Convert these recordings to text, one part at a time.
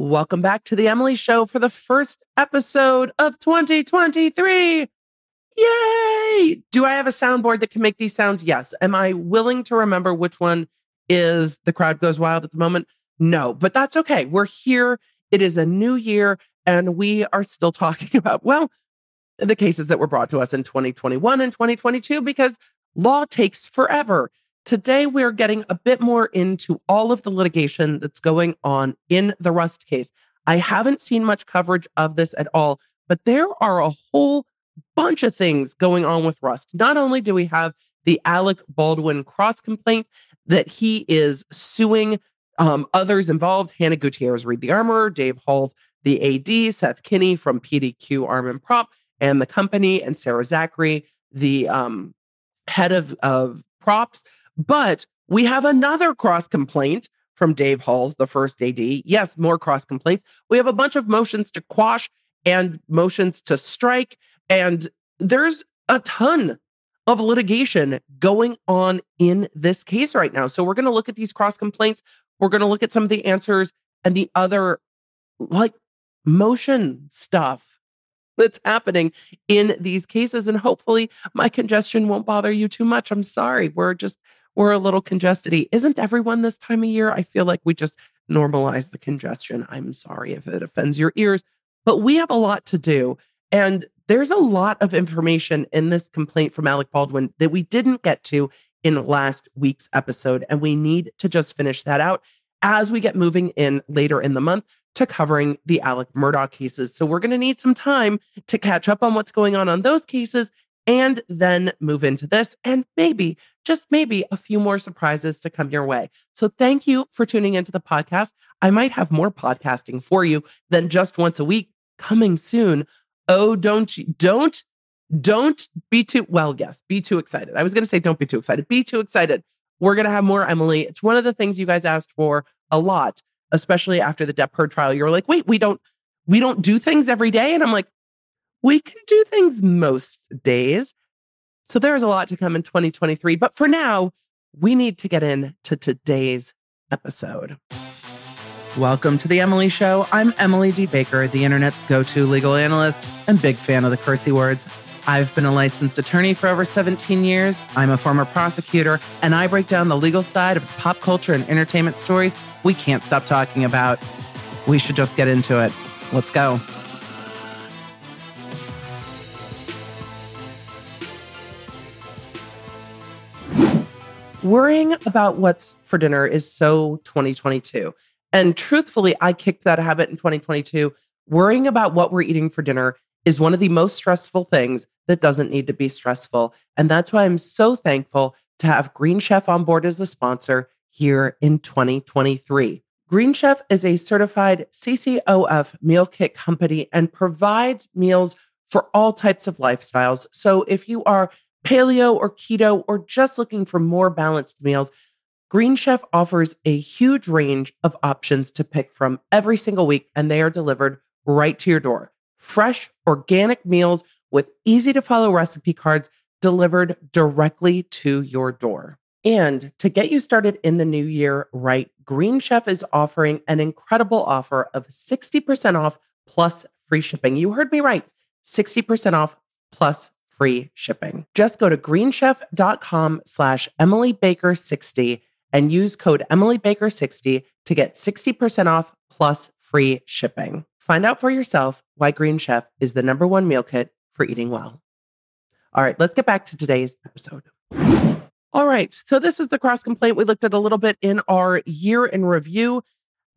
Welcome back to the Emily Show for the first episode of 2023. Yay! Do I have a soundboard that can make these sounds? Yes. Am I willing to remember which one is the crowd goes wild at the moment? No, but that's okay. We're here. It is a new year, and we are still talking about, well, the cases that were brought to us in 2021 and 2022 because law takes forever. Today, we're getting a bit more into all of the litigation that's going on in the Rust case. I haven't seen much coverage of this at all, but there are a whole bunch of things going on with Rust. Not only do we have the Alec Baldwin cross complaint that he is suing um, others involved Hannah Gutierrez, Reed the Armorer, Dave Halls, the AD, Seth Kenney from PDQ Arm and Prop, and the company, and Sarah Zachry, the um, head of, of props. But we have another cross complaint from Dave Halls, the first AD. Yes, more cross complaints. We have a bunch of motions to quash and motions to strike. And there's a ton of litigation going on in this case right now. So we're going to look at these cross complaints. We're going to look at some of the answers and the other like motion stuff that's happening in these cases. And hopefully my congestion won't bother you too much. I'm sorry. We're just, we're a little congested. Isn't everyone this time of year? I feel like we just normalize the congestion. I'm sorry if it offends your ears, but we have a lot to do. And there's a lot of information in this complaint from Alec Baldwin that we didn't get to in last week's episode. And we need to just finish that out as we get moving in later in the month to covering the Alec Murdaugh cases. So we're going to need some time to catch up on what's going on on those cases and then move into this and maybe, just maybe, a few more surprises to come your way. So thank you for tuning into the podcast. I might have more podcasting for you than just once a week coming soon. Oh, don't you, don't, don't be too, well, yes, be too excited. I was going to say, don't be too excited. Be too excited. We're going to have more Emily. It's one of the things you guys asked for a lot, especially after the Depp Heard trial. You're like, wait, we don't, we don't do things every day. And I'm like, we can do things most days. So there's a lot to come in 2023. But for now, we need to get into today's episode. Welcome to The Emily Show. I'm Emily D. Baker, the internet's go to legal analyst and big fan of the cursey words. I've been a licensed attorney for over 17 years. I'm a former prosecutor, and I break down the legal side of pop culture and entertainment stories we can't stop talking about. We should just get into it. Let's go. Worrying about what's for dinner is so 2022. And truthfully, I kicked that habit in 2022. Worrying about what we're eating for dinner is one of the most stressful things that doesn't need to be stressful. And that's why I'm so thankful to have Green Chef on board as a sponsor here in 2023. Green Chef is a certified CCOF meal kit company and provides meals for all types of lifestyles. So if you are paleo or keto or just looking for more balanced meals, Green Chef offers a huge range of options to pick from every single week, and they are delivered right to your door. Fresh, organic meals with easy to follow recipe cards delivered directly to your door. And to get you started in the new year right, Green Chef is offering an incredible offer of 60% off plus free shipping. You heard me right 60% off plus free shipping. Just go to greenchef.com slash Emily Baker 60 and use code Emily Baker 60 to get 60% off plus free shipping. Find out for yourself why Green Chef is the number one meal kit for eating well. All right, let's get back to today's episode. All right, so this is the cross complaint we looked at a little bit in our year in review.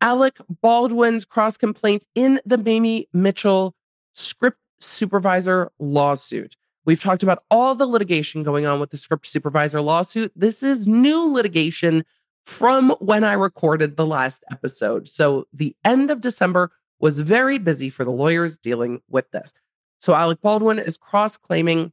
Alec Baldwin's cross complaint in the Mamie Mitchell script supervisor lawsuit. We've talked about all the litigation going on with the script supervisor lawsuit. This is new litigation from when I recorded the last episode. So, the end of December was very busy for the lawyers dealing with this. So Alec Baldwin is cross claiming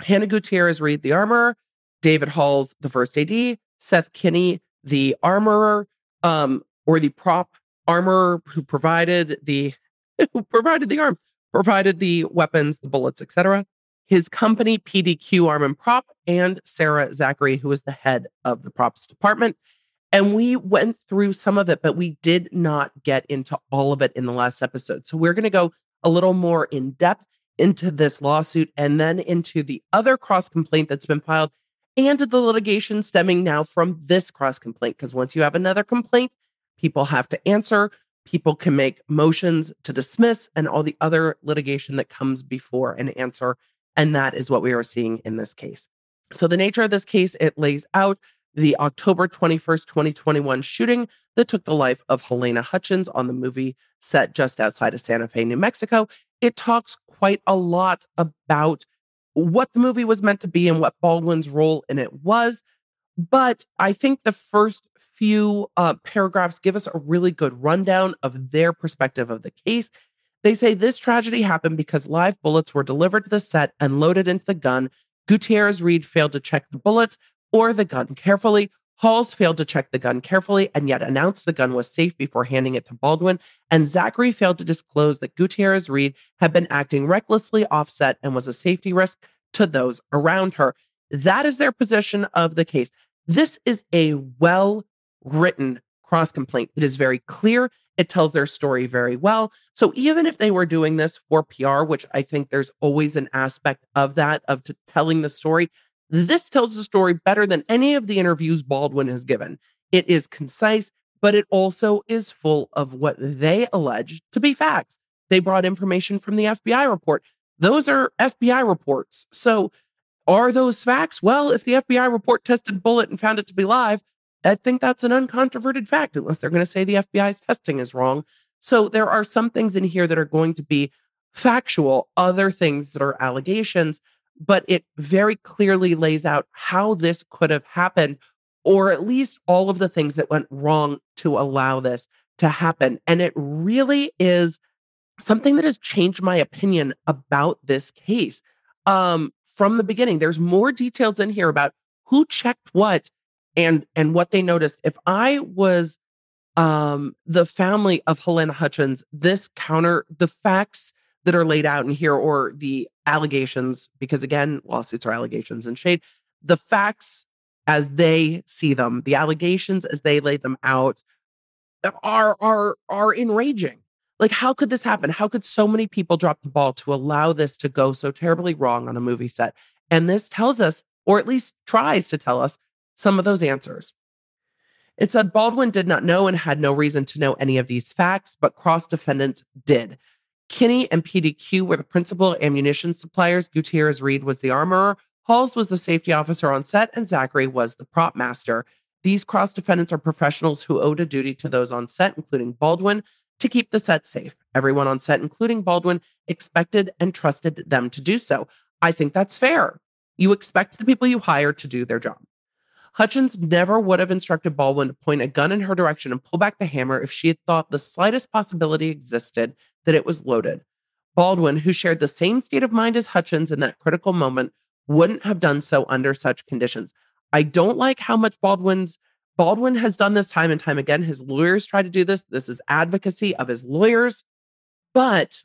Hannah Gutierrez Reed, the armorer, David Halls, the first AD, Seth Kenney, the armorer, um, or the prop armorer who provided the who provided the arm, provided the weapons, the bullets, etc. His company, PDQ Arm and Prop, and Sarah Zachry, who is the head of the props department. And we went through some of it, but we did not get into all of it in the last episode. So we're going to go a little more in depth into this lawsuit and then into the other cross complaint that's been filed and the litigation stemming now from this cross complaint. Because once you have another complaint, people have to answer, people can make motions to dismiss, and all the other litigation that comes before an answer. And that is what we are seeing in this case. So, the nature of this case, it lays out the October 21st, 2021 shooting that took the life of Halyna Hutchins on the movie set just outside of Santa Fe, New Mexico. It talks quite a lot about what the movie was meant to be and what Baldwin's role in it was. But I think the first few uh, paragraphs give us a really good rundown of their perspective of the case. They say this tragedy happened because live bullets were delivered to the set and loaded into the gun. Gutierrez Reed failed to check the bullets or the gun carefully. Halls failed to check the gun carefully and yet announced the gun was safe before handing it to Baldwin. And Zachry failed to disclose that Gutierrez Reed had been acting recklessly offset and was a safety risk to those around her. That is their position of the case. This is a well written cross complaint. It is very clear. It tells their story very well. So even if they were doing this for PR, which I think there's always an aspect of that, of telling the story, this tells the story better than any of the interviews Baldwin has given. It is concise, but it also is full of what they allege to be facts. They brought information from the FBI report. Those are FBI reports. So, are those facts? Well, if the FBI report tested Bullet and found it to be live, I think that's an uncontroverted fact, unless they're going to say the FBI's testing is wrong. So, there are some things in here that are going to be factual, other things that are allegations but it very clearly lays out how this could have happened, or at least all of the things that went wrong to allow this to happen. And it really is something that has changed my opinion about this case. Um, from the beginning, there's more details in here about who checked what and and what they noticed. If I was um the family of Halyna Hutchins, this counter the facts that are laid out in here or the allegations, because again, lawsuits are allegations and shade, the facts as they see them, the allegations as they lay them out are are are enraging. Like, how could this happen? How could so many people drop the ball to allow this to go so terribly wrong on a movie set? And this tells us, or at least tries to tell us, some of those answers. It said Baldwin did not know and had no reason to know any of these facts, but cross defendants did. Kenney and PDQ were the principal ammunition suppliers. Gutierrez Reed was the armorer. Halls was the safety officer on set, and Zachry was the prop master. These cross defendants are professionals who owed a duty to those on set, including Baldwin, to keep the set safe. Everyone on set, including Baldwin, expected and trusted them to do so. I think that's fair. You expect the people you hire to do their job. Hutchins never would have instructed Baldwin to point a gun in her direction and pull back the hammer if she had thought the slightest possibility existed that it was loaded. Baldwin, who shared the same state of mind as Hutchins in that critical moment, wouldn't have done so under such conditions. I don't like how much Baldwin's Baldwin has done this time and time again. His lawyers try to do this. This is advocacy of his lawyers, but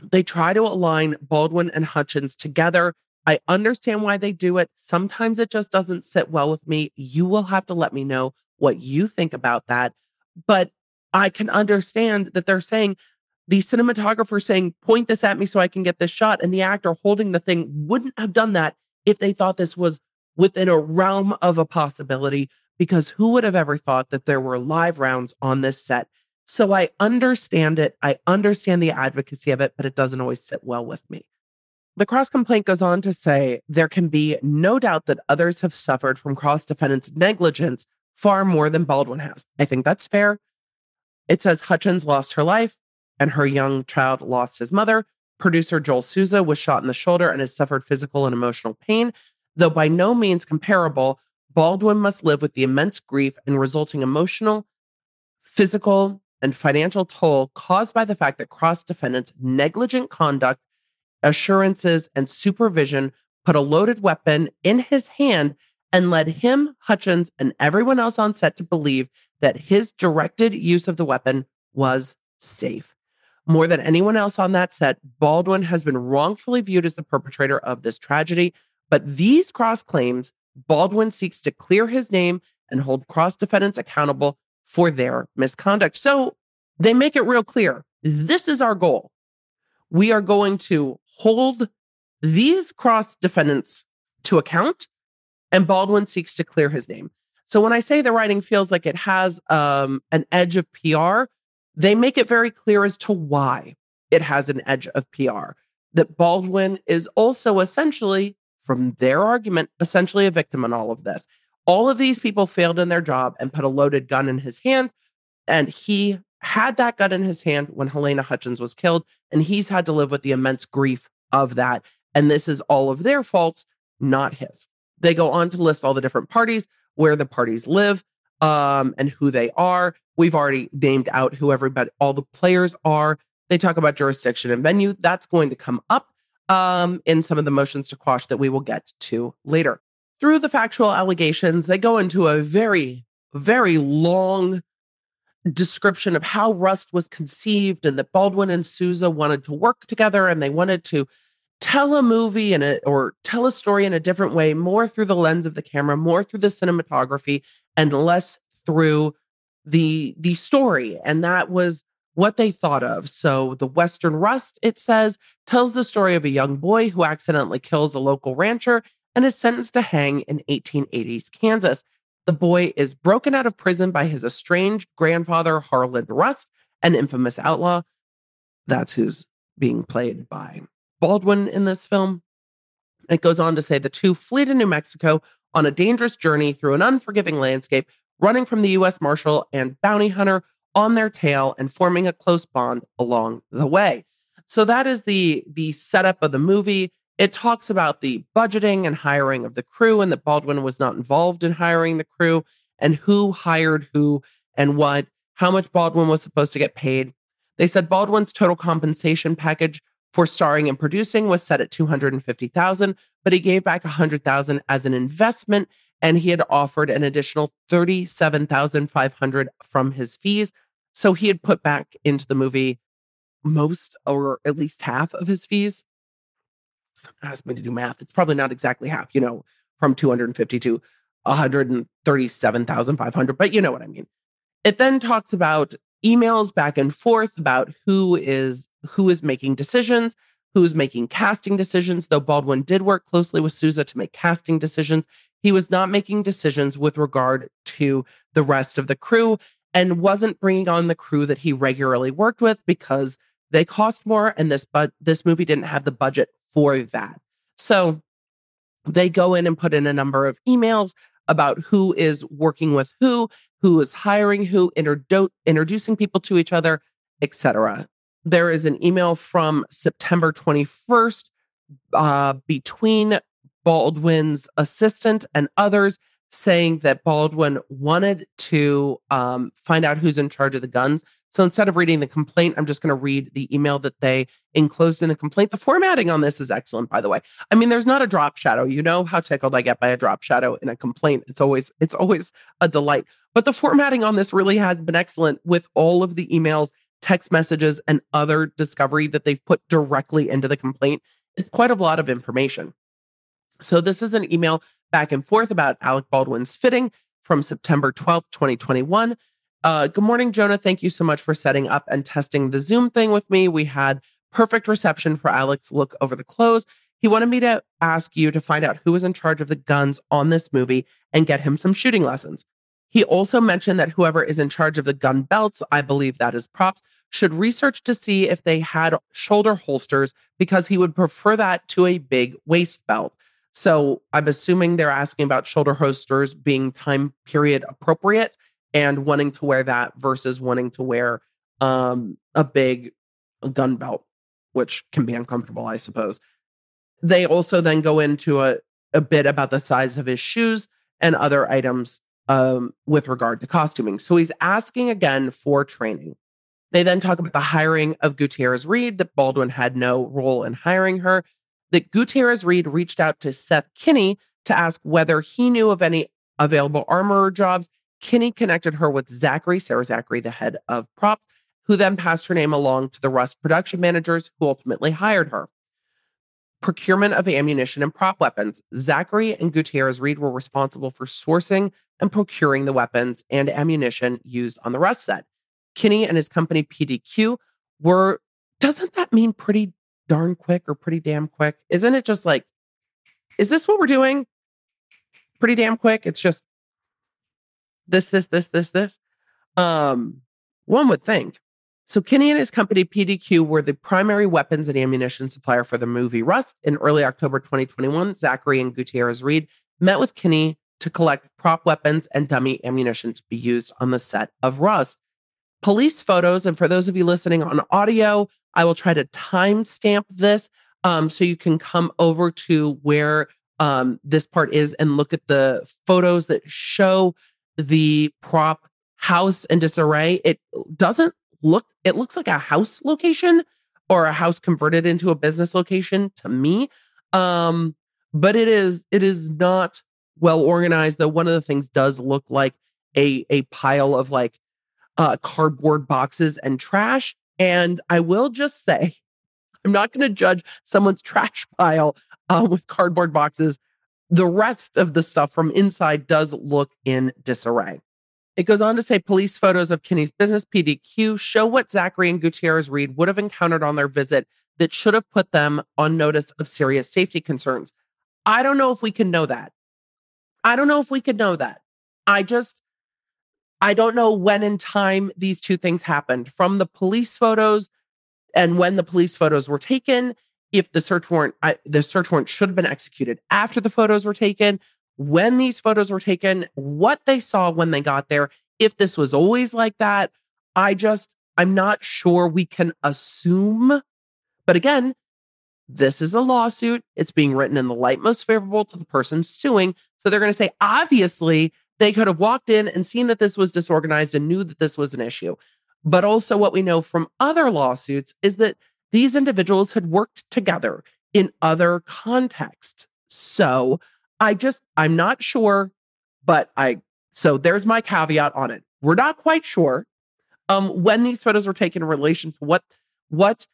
they try to align Baldwin and Hutchins together I understand why they do it. Sometimes it just doesn't sit well with me. You will have to let me know what you think about that. But I can understand that they're saying, the cinematographer saying, point this at me so I can get this shot. And the actor holding the thing wouldn't have done that if they thought this was within a realm of a possibility, because who would have ever thought that there were live rounds on this set? So I understand it. I understand the advocacy of it, but it doesn't always sit well with me. The cross complaint goes on to say there can be no doubt that others have suffered from cross defendants' negligence far more than Baldwin has. I think that's fair. It says Hutchins lost her life and her young child lost his mother. Producer Joel Souza was shot in the shoulder and has suffered physical and emotional pain. Though by no means comparable, Baldwin must live with the immense grief and resulting emotional, physical, and financial toll caused by the fact that cross defendants' negligent conduct assurances, and supervision put a loaded weapon in his hand and led him, Hutchins, and everyone else on set to believe that his directed use of the weapon was safe. More than anyone else on that set, Baldwin has been wrongfully viewed as the perpetrator of this tragedy. But these cross claims, Baldwin seeks to clear his name and hold cross defendants accountable for their misconduct. So they make it real clear this is our goal. We are going to hold these cross defendants to account, and Baldwin seeks to clear his name. So when I say the writing feels like it has um, an edge of PR, they make it very clear as to why it has an edge of PR. That Baldwin is also essentially, from their argument, essentially a victim in all of this. All of these people failed in their job and put a loaded gun in his hand. And he had that gun in his hand when Halyna Hutchins was killed. And he's had to live with the immense grief of that. And this is all of their faults, not his. They go on to list all the different parties, where the parties live, um, and who they are. We've already named out who everybody, all the players are. They talk about jurisdiction and venue. That's going to come up um, in some of the motions to quash that we will get to later. Through the factual allegations, they go into a very, very long description of how Rust was conceived and that Baldwin and Souza wanted to work together and they wanted to tell a movie in a or tell a story in a different way, more through the lens of the camera, more through the cinematography, and less through the the story. And that was what they thought of. So the Western Rust, it says, tells the story of a young boy who accidentally kills a local rancher and is sentenced to hang in 1880s Kansas. The boy is broken out of prison by his estranged grandfather, Harland Rust, an infamous outlaw. That's who's being played by Baldwin in this film. It goes on to say the two flee to New Mexico on a dangerous journey through an unforgiving landscape, running from the U.S. Marshal and bounty hunter on their tail and forming a close bond along the way. So that is the the setup of the movie. It talks about the budgeting and hiring of the crew and that Baldwin was not involved in hiring the crew and who hired who and what, how much Baldwin was supposed to get paid. They said Baldwin's total compensation package for starring and producing was set at 250,000, but he gave back 100,000 as an investment and he had offered an additional 37,500 from his fees. So he had put back into the movie most or at least half of his fees. Ask me to do math. It's probably not exactly half, you know, from 250 to 137,500, but you know what I mean. It then talks about emails back and forth about who is who is making decisions, who's making casting decisions. Though Baldwin did work closely with Souza to make casting decisions, he was not making decisions with regard to the rest of the crew and wasn't bringing on the crew that he regularly worked with because they cost more and this but this movie didn't have the budget for that. So they go in and put in a number of emails about who is working with who who is hiring who, introdu- introducing people to each other, etc. There is an email from September 21st uh, between Baldwin's assistant and others saying that Baldwin wanted to um, find out who's in charge of the guns. So instead of reading the complaint, I'm just going to read the email that they enclosed in the complaint. The formatting on this is excellent, by the way. I mean, there's not a drop shadow. You know how tickled I get by a drop shadow in a complaint. It's always it's always a delight. But the formatting on this really has been excellent with all of the emails, text messages, and other discovery that they've put directly into the complaint. It's quite a lot of information. So this is an email back and forth about Alec Baldwin's fitting from September 12th, 2021. Uh, good morning, Jonah. Thank you so much for setting up and testing the Zoom thing with me. We had perfect reception for Alex look over the clothes. He wanted me to ask you to find out who was in charge of the guns on this movie and get him some shooting lessons. He also mentioned that whoever is in charge of the gun belts, I believe that is props, should research to see if they had shoulder holsters because he would prefer that to a big waist belt. So I'm assuming they're asking about shoulder holsters being time period appropriate and wanting to wear that versus wanting to wear um, a big gun belt, which can be uncomfortable, I suppose. They also then go into a, a bit about the size of his shoes and other items um, with regard to costuming. So he's asking again for training. They then talk about the hiring of Gutierrez Reed, that Baldwin had no role in hiring her, that Gutierrez Reed reached out to Seth Kenney to ask whether he knew of any available armorer jobs Kenney connected her with Zachry, Sarah Zachry, the head of props, who then passed her name along to the Rust production managers who ultimately hired her. procurement of ammunition and prop weapons. Zachry and Gutierrez Reed were responsible for sourcing and procuring the weapons and ammunition used on the Rust set. Kenney and his company PDQ were, doesn't that mean pretty darn quick or pretty damn quick? Isn't it just like, is this what we're doing? Pretty damn quick. It's just this, this, this, this, this. Um, one would think. So Kenney and his company PDQ were the primary weapons and ammunition supplier for the movie Rust. In early October 2021, Zachry and Gutierrez Reed met with Kenney to collect prop weapons and dummy ammunition to be used on the set of Rust. Police photos, and for those of you listening on audio, I will try to timestamp this um, so you can come over to where um, this part is and look at the photos that show the prop house in disarray. It doesn't look, it looks like a house location or a house converted into a business location to me. Um, but it is, it is not well organized, though one of the things does look like a, a pile of like uh, cardboard boxes and trash. And I will just say, I'm not going to judge someone's trash pile uh, with cardboard boxes. The rest of the stuff from inside does look in disarray. It goes on to say police photos of Kenney's business PDQ show what Zachry and Gutierrez Reed would have encountered on their visit that should have put them on notice of serious safety concerns. I don't know if we can know that. I don't know if we could know that. I just, I don't know when in time these two things happened from the police photos and when the police photos were taken. If the search warrant, I, the search warrant should have been executed after the photos were taken, when these photos were taken, what they saw when they got there, if this was always like that. I just, I'm not sure we can assume. But again, this is a lawsuit. It's being written in the light most favorable to the person suing. So they're going to say, obviously, they could have walked in and seen that this was disorganized and knew that this was an issue. But also, what we know from other lawsuits is that these individuals had worked together in other contexts. So I just, I'm not sure, but I, so there's my caveat on it. We're not quite sure um, when these photos were taken in relation to what, what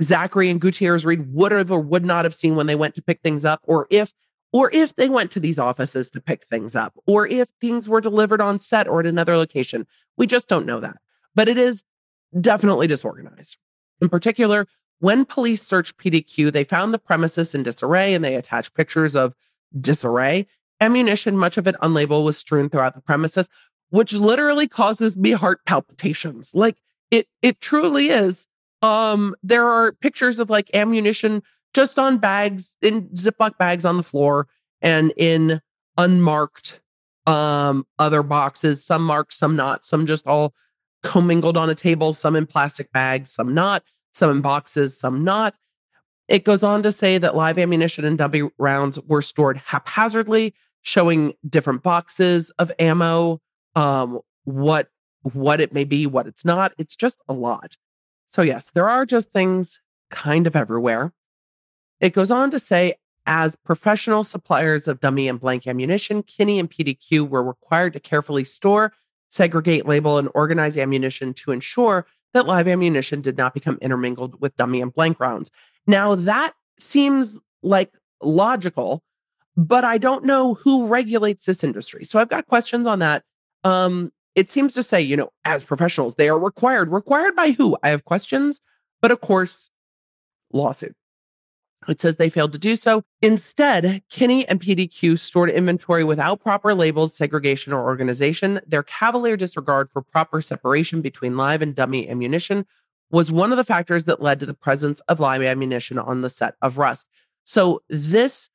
Zachry and Gutierrez Reed would have or would not have seen when they went to pick things up, or if, or if they went to these offices to pick things up, or if things were delivered on set or at another location. We just don't know that. But it is definitely disorganized. In particular, when police searched PDQ, they found the premises in disarray and they attached pictures of disarray. Ammunition, much of it unlabeled, was strewn throughout the premises, which literally causes me heart palpitations. Like it, it truly is. Um, there are pictures of like ammunition just on bags in Ziploc bags on the floor and in unmarked um other boxes, some marked, some not, some just all commingled on a table, some in plastic bags, some not, some in boxes, some not. It goes on to say that live ammunition and dummy rounds were stored haphazardly, showing different boxes of ammo, um, what what it may be, what it's not. It's just a lot. So yes, there are just things kind of everywhere. It goes on to say, as professional suppliers of dummy and blank ammunition, Kenney and PDQ were required to carefully store, segregate, label, and organize ammunition to ensure that live ammunition did not become intermingled with dummy and blank rounds. Now, that seems like logical, but I don't know who regulates this industry. So I've got questions on that. Um, it seems to say, you know, as professionals, they are required. Required by who? I have questions, but of course, lawsuit. It says they failed to do so. Instead, Kenney and PDQ stored inventory without proper labels, segregation, or organization. Their cavalier disregard for proper separation between live and dummy ammunition was one of the factors that led to the presence of live ammunition on the set of Rust. So this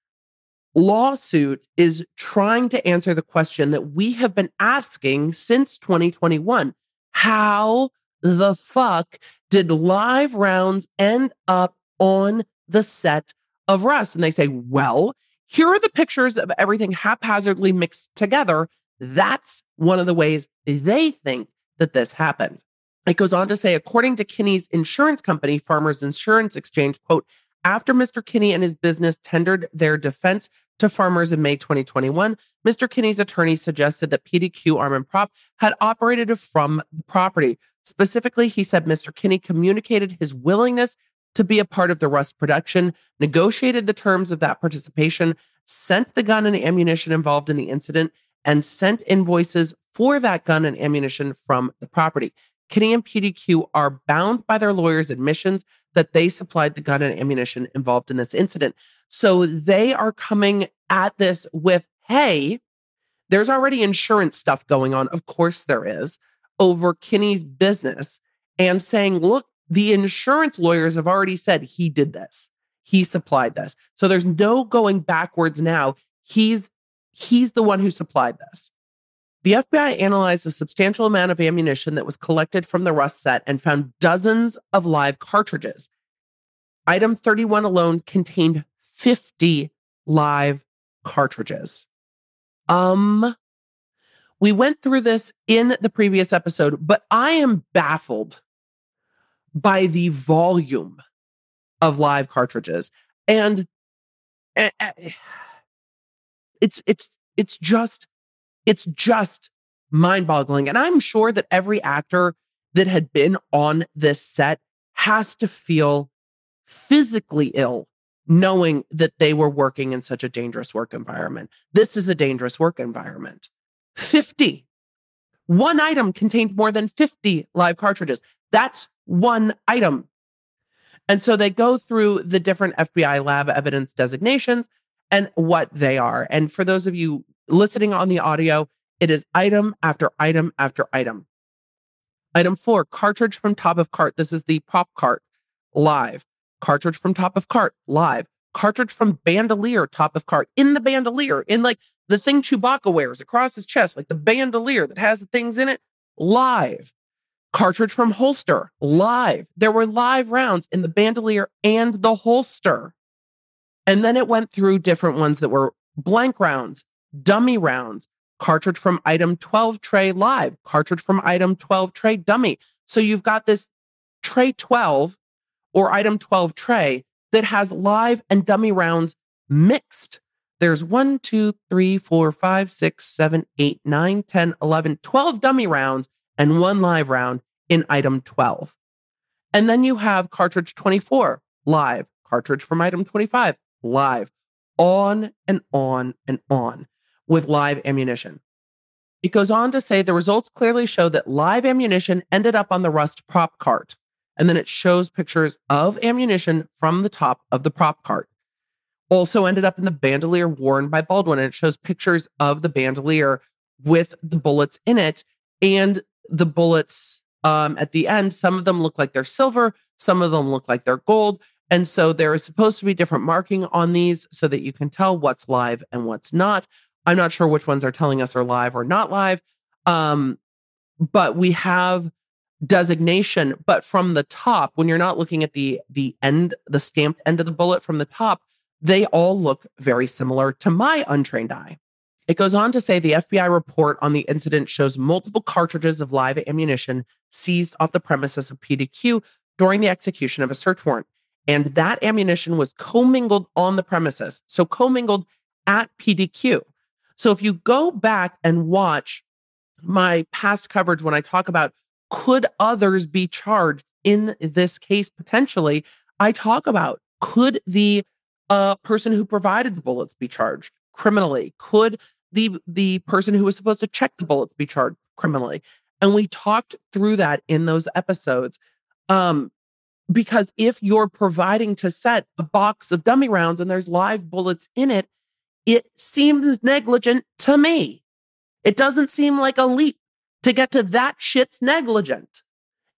lawsuit is trying to answer the question that we have been asking since 2021. How the fuck did live rounds end up on the set of Rust? And they say, well, here are the pictures of everything haphazardly mixed together. That's one of the ways they think that this happened. It goes on to say, according to Kenney's insurance company, Farmers Insurance Exchange, quote, after Mr. Kenney and his business tendered their defense to farmers in May 2021, Mr. Kenney's attorney suggested that PDQ Arm and Prop had operated from the property. Specifically, he said Mr. Kenney communicated his willingness to be a part of the Rust production, negotiated the terms of that participation, sent the gun and ammunition involved in the incident, and sent invoices for that gun and ammunition from the property. Kenney and PDQ are bound by their lawyers' admissions that they supplied the gun and ammunition involved in this incident. So they are coming at this with, hey, there's already insurance stuff going on. Of course, there is over Kenney's business and saying, look, the insurance lawyers have already said he did this. He supplied this. So there's no going backwards now. He's he's the one who supplied this. The FBI analyzed a substantial amount of ammunition that was collected from the Rust set and found dozens of live cartridges. Item 31 alone contained 50 live cartridges. Um, we went through this in the previous episode, but I am baffled by the volume of live cartridges. And uh, it's it's it's just it's just mind-boggling. And I'm sure that every actor that had been on this set has to feel physically ill knowing that they were working in such a dangerous work environment. This is a dangerous work environment. 50. One item contained more than 50 live cartridges. That's one item. And so they go through the different FBI lab evidence designations and what they are. And for those of you listening on the audio, it is item after item after item. Item four, cartridge from top of cart. This is the prop cart live. Cartridge from top of cart live. Cartridge from bandolier top of cart in the bandolier, in like the thing Chewbacca wears across his chest, like the bandolier that has the things in it, live. Cartridge from holster, live. There were live rounds in the bandolier and the holster. And then it went through different ones that were blank rounds, dummy rounds, cartridge from item 12 tray live, cartridge from item 12 tray dummy. So you've got this tray 12 or item 12 tray that has live and dummy rounds mixed. There's one, two, three, four, five, six, seven, eight, nine, 10, 11, 12 dummy rounds and one live round in item 12. And then you have cartridge 24 live, cartridge from item 25 live, on and on and on with live ammunition. It goes on to say the results clearly show that live ammunition ended up on the Rust prop cart. And then it shows pictures of ammunition from the top of the prop cart. Also ended up in the bandolier worn by Baldwin. And it shows pictures of the bandolier with the bullets in it. And the bullets um, at the end, some of them look like they're silver, some of them look like they're gold. And so there is supposed to be different marking on these so that you can tell what's live and what's not. I'm not sure which ones are telling us are live or not live. Um, but we have designation, but from the top, when you're not looking at the the end, the stamped end of the bullet from the top, they all look very similar to my untrained eye. It goes on to say the FBI report on the incident shows multiple cartridges of live ammunition seized off the premises of PDQ during the execution of a search warrant. And that ammunition was commingled on the premises. So commingled at PDQ. So if you go back and watch my past coverage when I talk about could others be charged in this case potentially, I talk about could the uh, person who provided the bullets be charged criminally? Could the the person who was supposed to check the bullets be charged criminally. And we talked through that in those episodes um because if you're providing to set a box of dummy rounds and there's live bullets in it it seems negligent to me. It doesn't seem like a leap to get to that shit's negligent.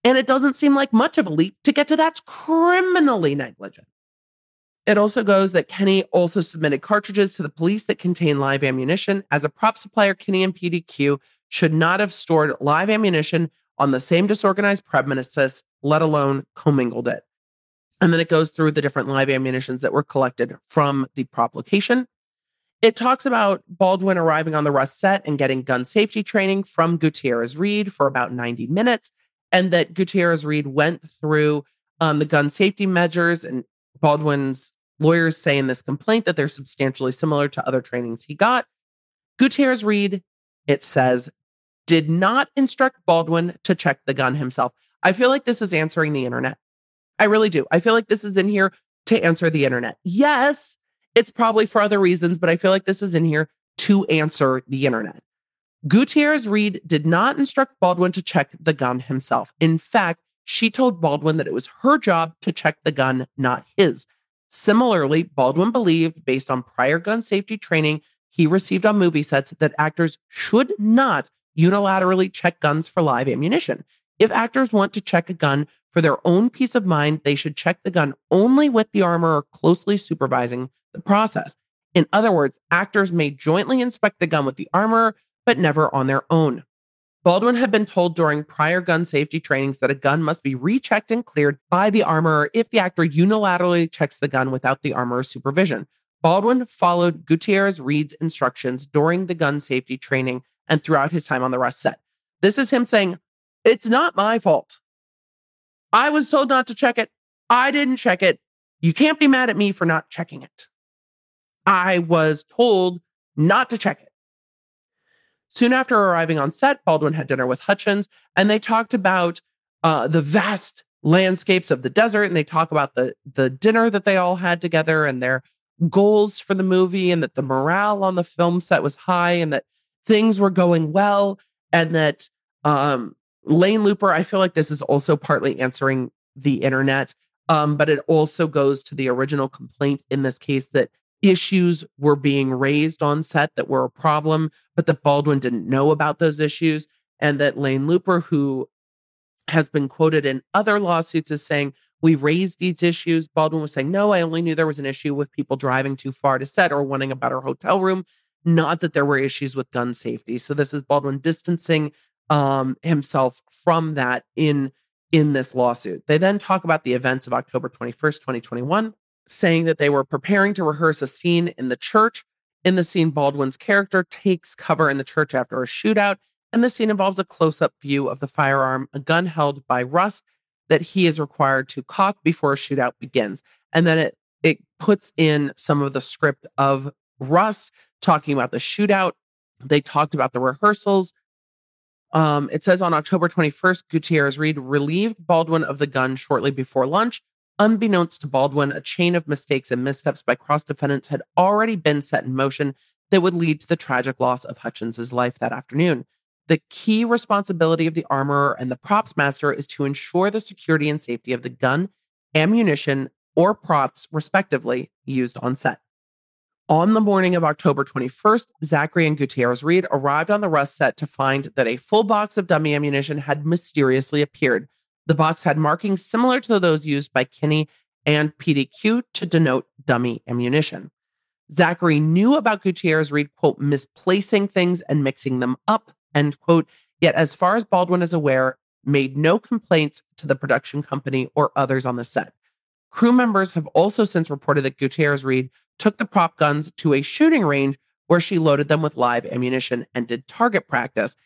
And it doesn't seem like much of a leap to get to that's criminally negligent it also goes that Kenney also submitted cartridges to the police that contain live ammunition. As a prop supplier, Kenney and PDQ should not have stored live ammunition on the same disorganized premises, let alone commingled it. And then it goes through the different live ammunitions that were collected from the prop location. It talks about Baldwin arriving on the Rust set and getting gun safety training from Gutierrez Reed for about 90 minutes, and that Gutierrez Reed went through um, the gun safety measures and Baldwin's lawyers say in this complaint that they're substantially similar to other trainings he got. Gutierrez Reed, it says, did not instruct Baldwin to check the gun himself. I feel like this is answering the internet. I really do. I feel like this is in here to answer the internet. Yes, it's probably for other reasons, but I feel like this is in here to answer the internet. Gutierrez Reed did not instruct Baldwin to check the gun himself. In fact, she told Baldwin that it was her job to check the gun, not his. Similarly, Baldwin believed, based on prior gun safety training he received on movie sets, that actors should not unilaterally check guns for live ammunition. If actors want to check a gun for their own peace of mind, they should check the gun only with the armorer closely supervising the process. In other words, actors may jointly inspect the gun with the armorer, but never on their own. Baldwin had been told during prior gun safety trainings that a gun must be rechecked and cleared by the armorer if the actor unilaterally checks the gun without the armorer's supervision. Baldwin followed Gutierrez Reed's instructions during the gun safety training and throughout his time on the Rust set. This is him saying, It's not my fault. I was told not to check it. I didn't check it. You can't be mad at me for not checking it. I was told not to check it. Soon after arriving on set, Baldwin had dinner with Hutchins and they talked about uh, the vast landscapes of the desert and they talk about the, the dinner that they all had together and their goals for the movie and that the morale on the film set was high and that things were going well and that um, Lane Luper, I feel like this is also partly answering the internet, um, but it also goes to the original complaint in this case that issues were being raised on set that were a problem, but that Baldwin didn't know about those issues. And that Lane Luper, who has been quoted in other lawsuits as saying, We raised these issues. Baldwin was saying, No, I only knew there was an issue with people driving too far to set or wanting a better hotel room, not that there were issues with gun safety. So this is Baldwin distancing um, himself from that in in this lawsuit. They then talk about the events of October 21st, 2021, saying that they were preparing to rehearse a scene in the church. In the scene, Baldwin's character takes cover in the church after a shootout, and the scene involves a close up view of the firearm, a gun held by Rust that he is required to cock before a shootout begins. And then it it puts in some of the script of Rust talking about the shootout. They talked about the rehearsals. Um, it says on October 21st, Gutierrez Reed relieved Baldwin of the gun shortly before lunch. Unbeknownst to Baldwin, a chain of mistakes and missteps by cross defendants had already been set in motion that would lead to the tragic loss of Hutchins's life that afternoon. The key responsibility of the armorer and the props master is to ensure the security and safety of the gun, ammunition, or props, respectively, used on set. On the morning of October 21st, Zachry and Gutierrez Reed arrived on the Rust set to find that a full box of dummy ammunition had mysteriously appeared. The box had markings similar to those used by Kenney and PDQ to denote dummy ammunition. Zachry knew about Gutierrez Reed, quote, misplacing things and mixing them up, end quote. Yet, as far as Baldwin is aware, made no complaints to the production company or others on the set. Crew members have also since reported that Gutierrez Reed took the prop guns to a shooting range where she loaded them with live ammunition and did target practice.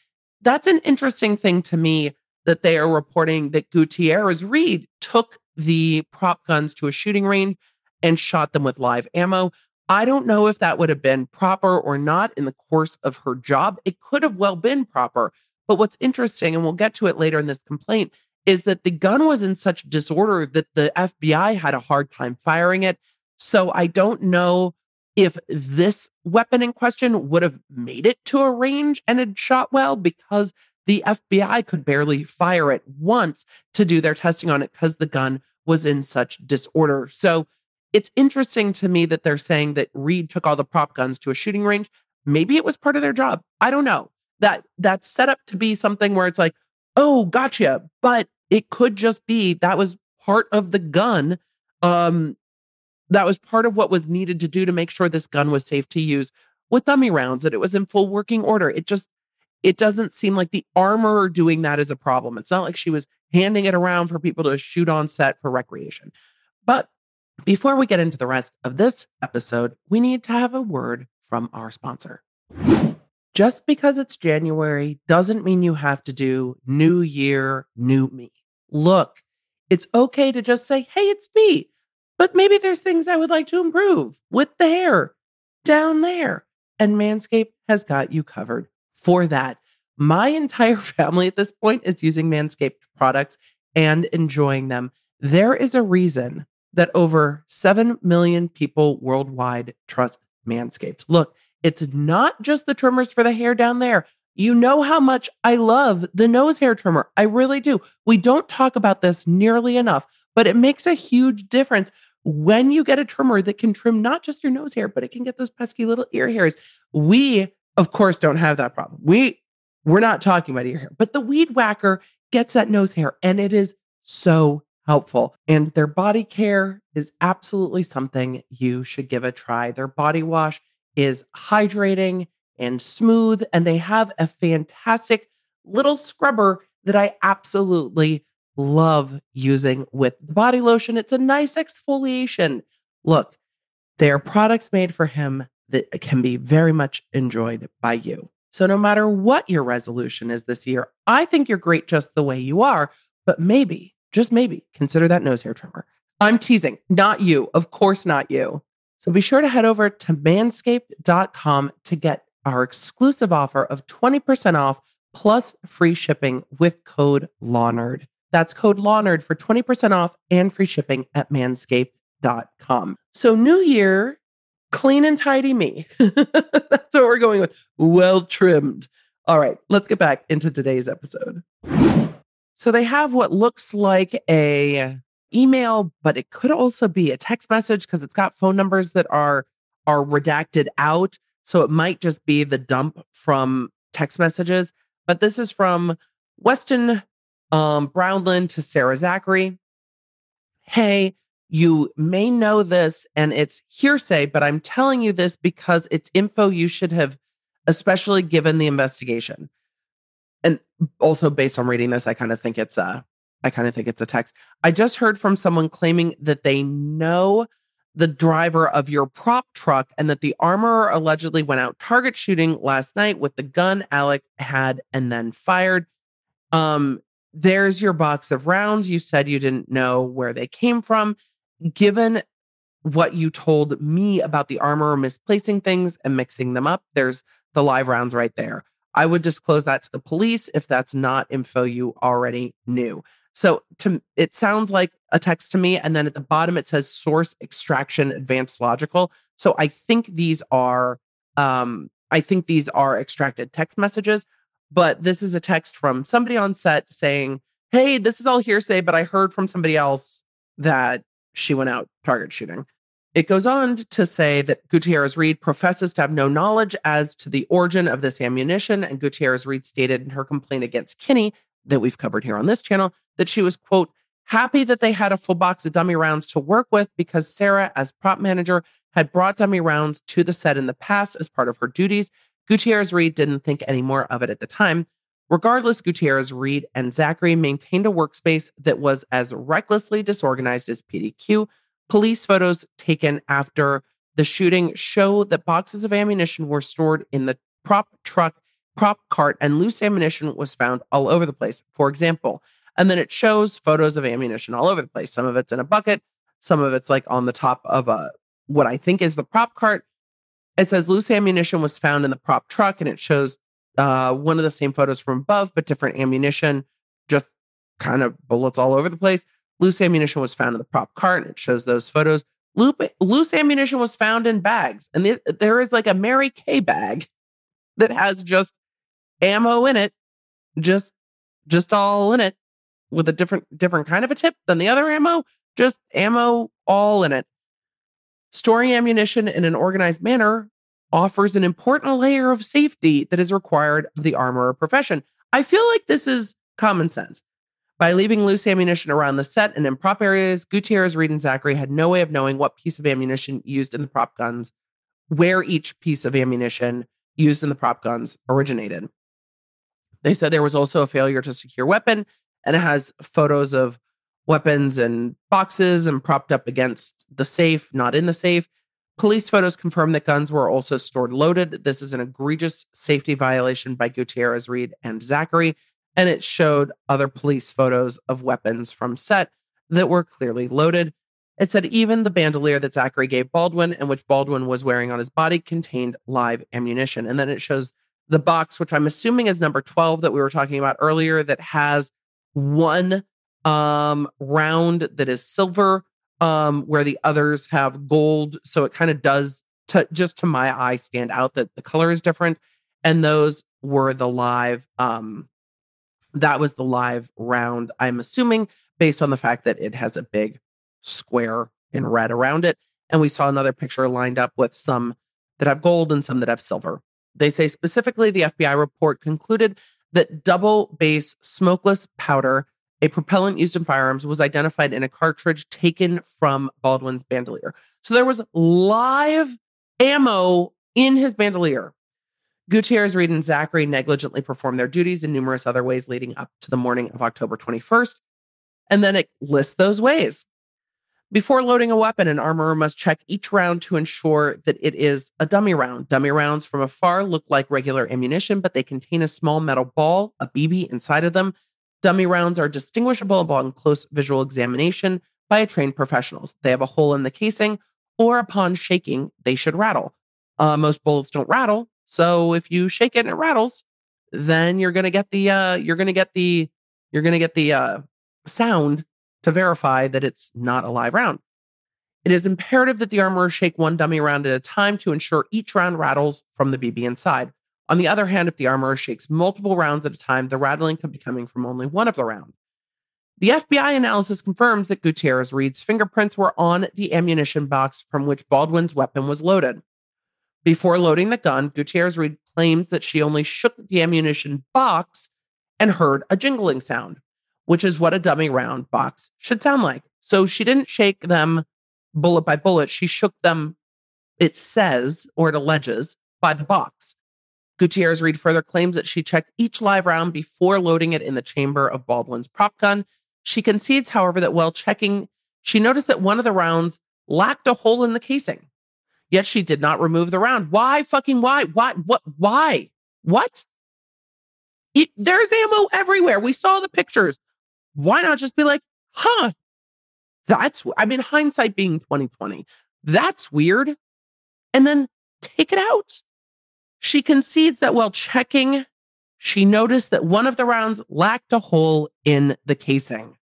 That's an interesting thing to me that they are reporting that Gutierrez Reed took the prop guns to a shooting range and shot them with live ammo. I don't know if that would have been proper or not in the course of her job. It could have well been proper. But what's interesting, and we'll get to it later in this complaint, is that the gun was in such disorder that the FBI had a hard time firing it. So I don't know if this weapon in question would have made it to a range and had shot well because the FBI could barely fire it once to do their testing on it because the gun was in such disorder. So it's interesting to me that they're saying that Reed took all the prop guns to a shooting range. Maybe it was part of their job. I don't know. That that's set up to be something where it's like, oh, gotcha. But it could just be that was part of the gun. Um, that was part of what was needed to do to make sure this gun was safe to use with dummy rounds, that it was in full working order. It just, it doesn't seem like the armorer doing that is a problem. It's not like she was handing it around for people to shoot on set for recreation. But before we get into the rest of this episode, we need to have a word from our sponsor. Just because it's January doesn't mean you have to do New Year, New Me. Look, it's okay to just say, hey, it's me. But maybe there's things I would like to improve with the hair down there. And Manscaped has got you covered for that. My entire family at this point is using Manscaped products and enjoying them. There is a reason that over 7 million people worldwide trust Manscaped. Look, it's not just the trimmers for the hair down there. You know how much I love the nose hair trimmer. I really do. We don't talk about this nearly enough, but it makes a huge difference when you get a trimmer that can trim not just your nose hair, but it can get those pesky little ear hairs. We, of course, don't have that problem. We we're not talking about ear hair, but the weed whacker gets that nose hair and it is so helpful. And their body care is absolutely something you should give a try. Their body wash is hydrating and smooth, and they have a fantastic little scrubber that I absolutely love using with the body lotion. It's a nice exfoliation. Look, they are products made for him that can be very much enjoyed by you. So, no matter what your resolution is this year, I think you're great just the way you are, but maybe, just maybe, consider that nose hair trimmer. I'm teasing, not you. Of course, not you. So be sure to head over to manscaped.com to get our exclusive offer of 20% off plus free shipping with code LAWNERD. That's code LAWNERD for 20% off and free shipping at manscaped.com. So, new year, clean and tidy me. That's what we're going with. Well trimmed. All right, let's get back into today's episode. So, they have what looks like a email, but it could also be a text message because it's got phone numbers that are are redacted out. So it might just be the dump from text messages. But this is from Weston um, Brownland to Sarah Zachry. Hey, you may know this and it's hearsay, but I'm telling you this because it's info you should have, especially given the investigation. And also based on reading this, I kind of think it's a I kind of think it's a text. I just heard from someone claiming that they know the driver of your prop truck and that the armorer allegedly went out target shooting last night with the gun Alec had and then fired. Um, there's your box of rounds. You said you didn't know where they came from. Given what you told me about the armorer misplacing things and mixing them up, there's the live rounds right there. I would disclose that to the police if that's not info you already knew. So to it sounds like a text to me, and then at the bottom it says source extraction advanced logical. So I think these are um, I think these are extracted text messages, but this is a text from somebody on set saying, Hey, this is all hearsay, but I heard from somebody else that she went out target shooting. It goes on to say that Gutierrez Reed professes to have no knowledge as to the origin of this ammunition. And Gutierrez Reed stated in her complaint against Kenney that we've covered here on this channel that she was, quote, happy that they had a full box of dummy rounds to work with because Sarah, as prop manager, had brought dummy rounds to the set in the past as part of her duties. Gutierrez Reed didn't think any more of it at the time. Regardless, Gutierrez Reed and Zachry maintained a workspace that was as recklessly disorganized as PDQ. Police photos taken after the shooting show that boxes of ammunition were stored in the prop truck prop cart and loose ammunition was found all over the place. For example, and then it shows photos of ammunition all over the place. Some of it's in a bucket, some of it's like on the top of a what I think is the prop cart. It says loose ammunition was found in the prop truck, and it shows uh, one of the same photos from above, but different ammunition, just kind of bullets all over the place. Loose ammunition was found in the prop cart, and it shows those photos. Loose ammunition was found in bags, and there is like a Mary Kay bag that has just ammo in it, just just all in it with a different different kind of a tip than the other ammo, just ammo all in it. Storing ammunition in an organized manner offers an important layer of safety that is required of the armorer profession. I feel like this is common sense. By leaving loose ammunition around the set and in prop areas, Gutierrez, Reed, and Zachry had no way of knowing what piece of ammunition used in the prop guns, where each piece of ammunition used in the prop guns originated. They said there was also a failure to secure weapon, and it has photos of weapons and boxes and propped up against the safe, not in the safe. Police photos confirm that guns were also stored loaded. This is an egregious safety violation by Gutierrez Reed and Zachry. And it showed other police photos of weapons from set that were clearly loaded. It said even the bandolier that Zachry gave Baldwin and which Baldwin was wearing on his body contained live ammunition. And then it shows the box, which I'm assuming is number 12 that we were talking about earlier, that has one um, round that is silver, um, where the others have gold. So it kind of does to just to my eye stand out that the color is different. And those were the live, um, that was the live round, I'm assuming, based on the fact that it has a big square in red around it. And we saw another picture lined up with some that have gold and some that have silver. They say specifically the FBI report concluded that double base smokeless powder, a propellant used in firearms, was identified in a cartridge taken from Baldwin's bandolier. So there was live ammo in his bandolier. Gutierrez, Reed, and Zachry negligently performed their duties in numerous other ways leading up to the morning of October 21st. And then it lists those ways. Before loading a weapon, an armorer must check each round to ensure that it is a dummy round. Dummy rounds from afar look like regular ammunition, but they contain a small metal ball, a BB, inside of them. Dummy rounds are distinguishable upon close visual examination by trained professionals. They have a hole in the casing, or upon shaking, they should rattle. Uh, most bullets don't rattle, so if you shake it and it rattles, then you're gonna get the uh, you're gonna get the you're gonna get the uh, sound to verify that it's not a live round. It is imperative that the armorer shake one dummy round at a time to ensure each round rattles from the BB inside. On the other hand, if the armorer shakes multiple rounds at a time, the rattling could be coming from only one of the rounds. The FBI analysis confirms that Gutierrez Reed's fingerprints were on the ammunition box from which Baldwin's weapon was loaded. Before loading the gun, Gutierrez Reed claims that she only shook the ammunition box and heard a jingling sound which is what a dummy round box should sound like. So she didn't shake them bullet by bullet. She shook them, it says, or it alleges, by the box. Gutierrez Reed further claims that she checked each live round before loading it in the chamber of Baldwin's prop gun. She concedes, however, that while checking, she noticed that one of the rounds lacked a hole in the casing. Yet she did not remove the round. Why fucking why? Why? What? Why? What? It, there's ammo everywhere. We saw the pictures why not just be like, huh, that's, I mean, hindsight being 2020, that's weird. And then take it out. She concedes that while checking, she noticed that one of the rounds lacked a hole in the casing.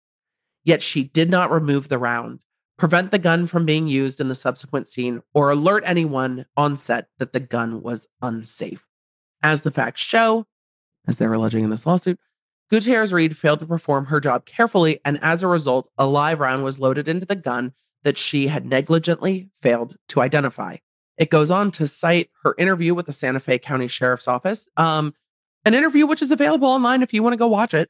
Yet she did not remove the round, prevent the gun from being used in the subsequent scene, or alert anyone on set that the gun was unsafe. As the facts show, as they're alleging in this lawsuit, Gutierrez Reed failed to perform her job carefully, and as a result, a live round was loaded into the gun that she had negligently failed to identify. It goes on to cite her interview with the Santa Fe County Sheriff's Office, um, an interview which is available online if you want to go watch it.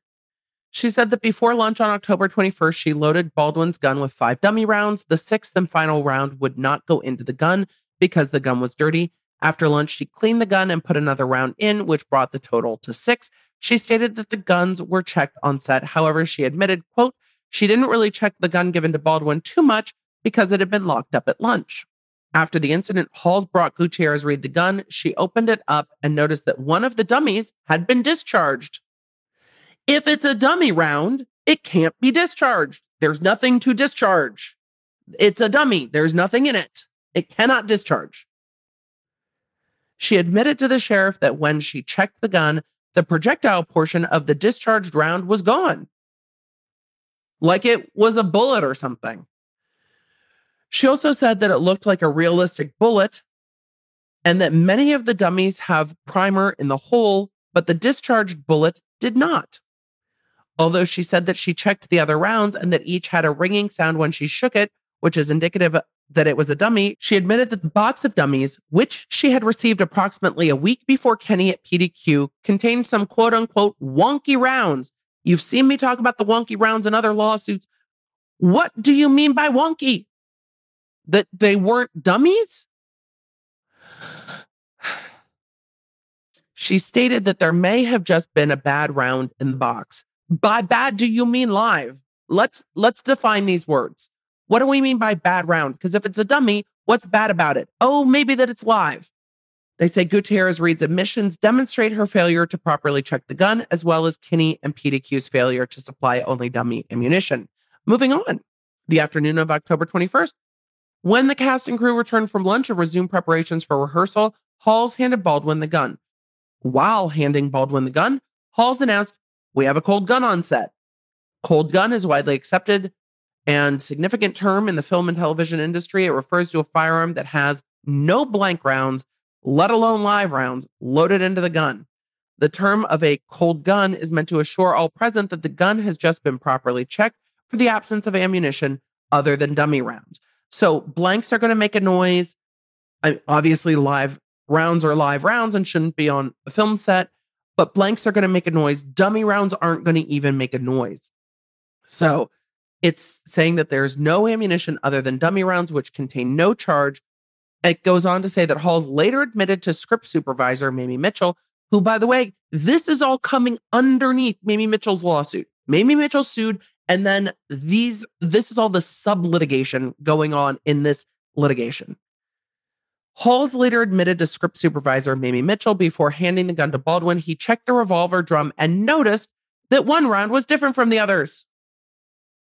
She said that before lunch on October 21st, she loaded Baldwin's gun with five dummy rounds. The sixth and final round would not go into the gun because the gun was dirty. After lunch, she cleaned the gun and put another round in, which brought the total to six. She stated that the guns were checked on set. However, she admitted, quote, she didn't really check the gun given to Baldwin too much because it had been locked up at lunch. After the incident, Halls brought Gutierrez Reed the gun. She opened it up and noticed that one of the dummies had been discharged. If it's a dummy round, it can't be discharged. There's nothing to discharge. It's a dummy. There's nothing in it. It cannot discharge. She admitted to the sheriff that when she checked the gun, the projectile portion of the discharged round was gone. Like it was a bullet or something. She also said that it looked like a realistic bullet and that many of the dummies have primer in the hole, but the discharged bullet did not. Although she said that she checked the other rounds and that each had a ringing sound when she shook it, which is indicative that it was a dummy, she admitted that the box of dummies, which she had received approximately a week before Kenney at PDQ, contained some quote unquote wonky rounds. You've seen me talk about the wonky rounds in other lawsuits. What do you mean by wonky? That they weren't dummies? She stated that there may have just been a bad round in the box. By bad, do you mean live? Let's let's define these words. What do we mean by bad round? Because if it's a dummy, what's bad about it? Oh, maybe that it's live. They say Gutierrez Reed's admissions demonstrate her failure to properly check the gun, as well as Kenney and PDQ's failure to supply only dummy ammunition. Moving on, the afternoon of October 21st, when the cast and crew returned from lunch and resumed preparations for rehearsal, Halls handed Baldwin the gun. While handing Baldwin the gun, Halls announced, We have a cold gun on set. Cold gun is widely accepted and significant term in the film and television industry. It refers to a firearm that has no blank rounds, let alone live rounds, loaded into the gun. The term of a cold gun is meant to assure all present that the gun has just been properly checked for the absence of ammunition other than dummy rounds. So blanks are going to make a noise. Obviously, live rounds are live rounds and shouldn't be on a film set, but blanks are going to make a noise. Dummy rounds aren't going to even make a noise. So it's saying that there's no ammunition other than dummy rounds, which contain no charge. It goes on to say that Halls later admitted to script supervisor Mamie Mitchell, who, by the way, this is all coming underneath Mamie Mitchell's lawsuit. Mamie Mitchell sued, and then these this is all the sub litigation going on in this litigation. Halls later admitted to script supervisor Mamie Mitchell before handing the gun to Baldwin. He checked the revolver drum and noticed that one round was different from the others.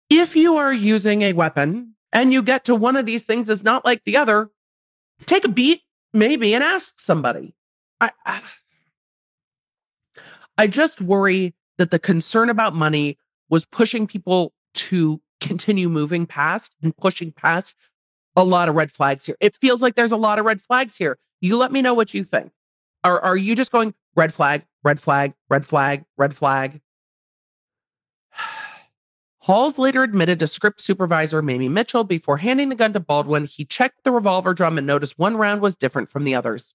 If you are using a weapon and you get to one of these things is not like the other, take a beat maybe and ask somebody. I, I just worry that the concern about money was pushing people to continue moving past and pushing past a lot of red flags here. It feels like there's a lot of red flags here. You let me know what you think. Are, are you just going red flag, red flag, red flag, red flag? Halls later admitted to script supervisor Mamie Mitchell before handing the gun to Baldwin, he checked the revolver drum and noticed one round was different from the others.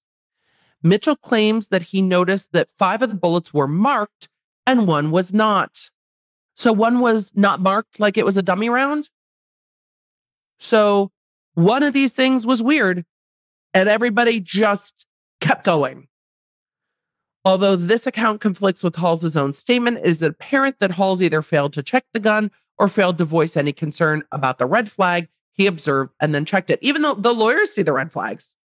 Mitchell claims that he noticed that five of the bullets were marked and one was not. So one was not marked like it was a dummy round. So one of these things was weird and everybody just kept going. Although this account conflicts with Halls' own statement, it is apparent that Halls either failed to check the gun or failed to voice any concern about the red flag he observed and then checked it, even though the lawyers see the red flags.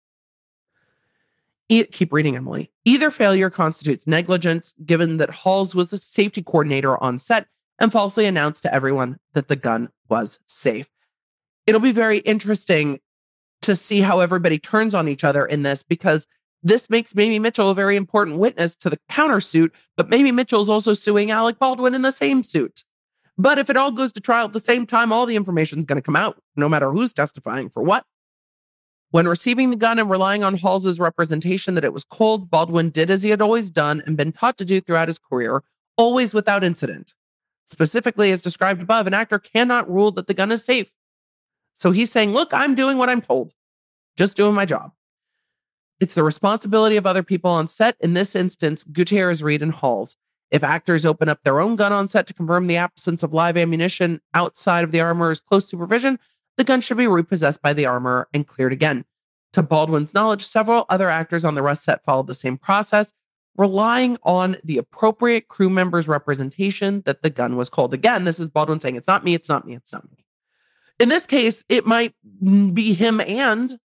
E- keep reading, Emily. Either failure constitutes negligence, given that Halls was the safety coordinator on set and falsely announced to everyone that the gun was safe. It'll be very interesting to see how everybody turns on each other in this because this makes Mamie Mitchell a very important witness to the countersuit, but Mamie Mitchell is also suing Alec Baldwin in the same suit. But if it all goes to trial at the same time, all the information is going to come out, no matter who's testifying for what. When receiving the gun and relying on Halls's representation that it was cold, Baldwin did as he had always done and been taught to do throughout his career, always without incident. Specifically, as described above, an actor cannot rule that the gun is safe. So he's saying, Look, I'm doing what I'm told, just doing my job. It's the responsibility of other people on set, in this instance, Gutierrez, Reed, and Halls. If actors open up their own gun on set to confirm the absence of live ammunition outside of the armorer's close supervision, the gun should be repossessed by the armorer and cleared again. To Baldwin's knowledge, several other actors on the Rust set followed the same process, relying on the appropriate crew member's representation that the gun was cold. Again, this is Baldwin saying, It's not me, it's not me, it's not me. In this case, it might be him and,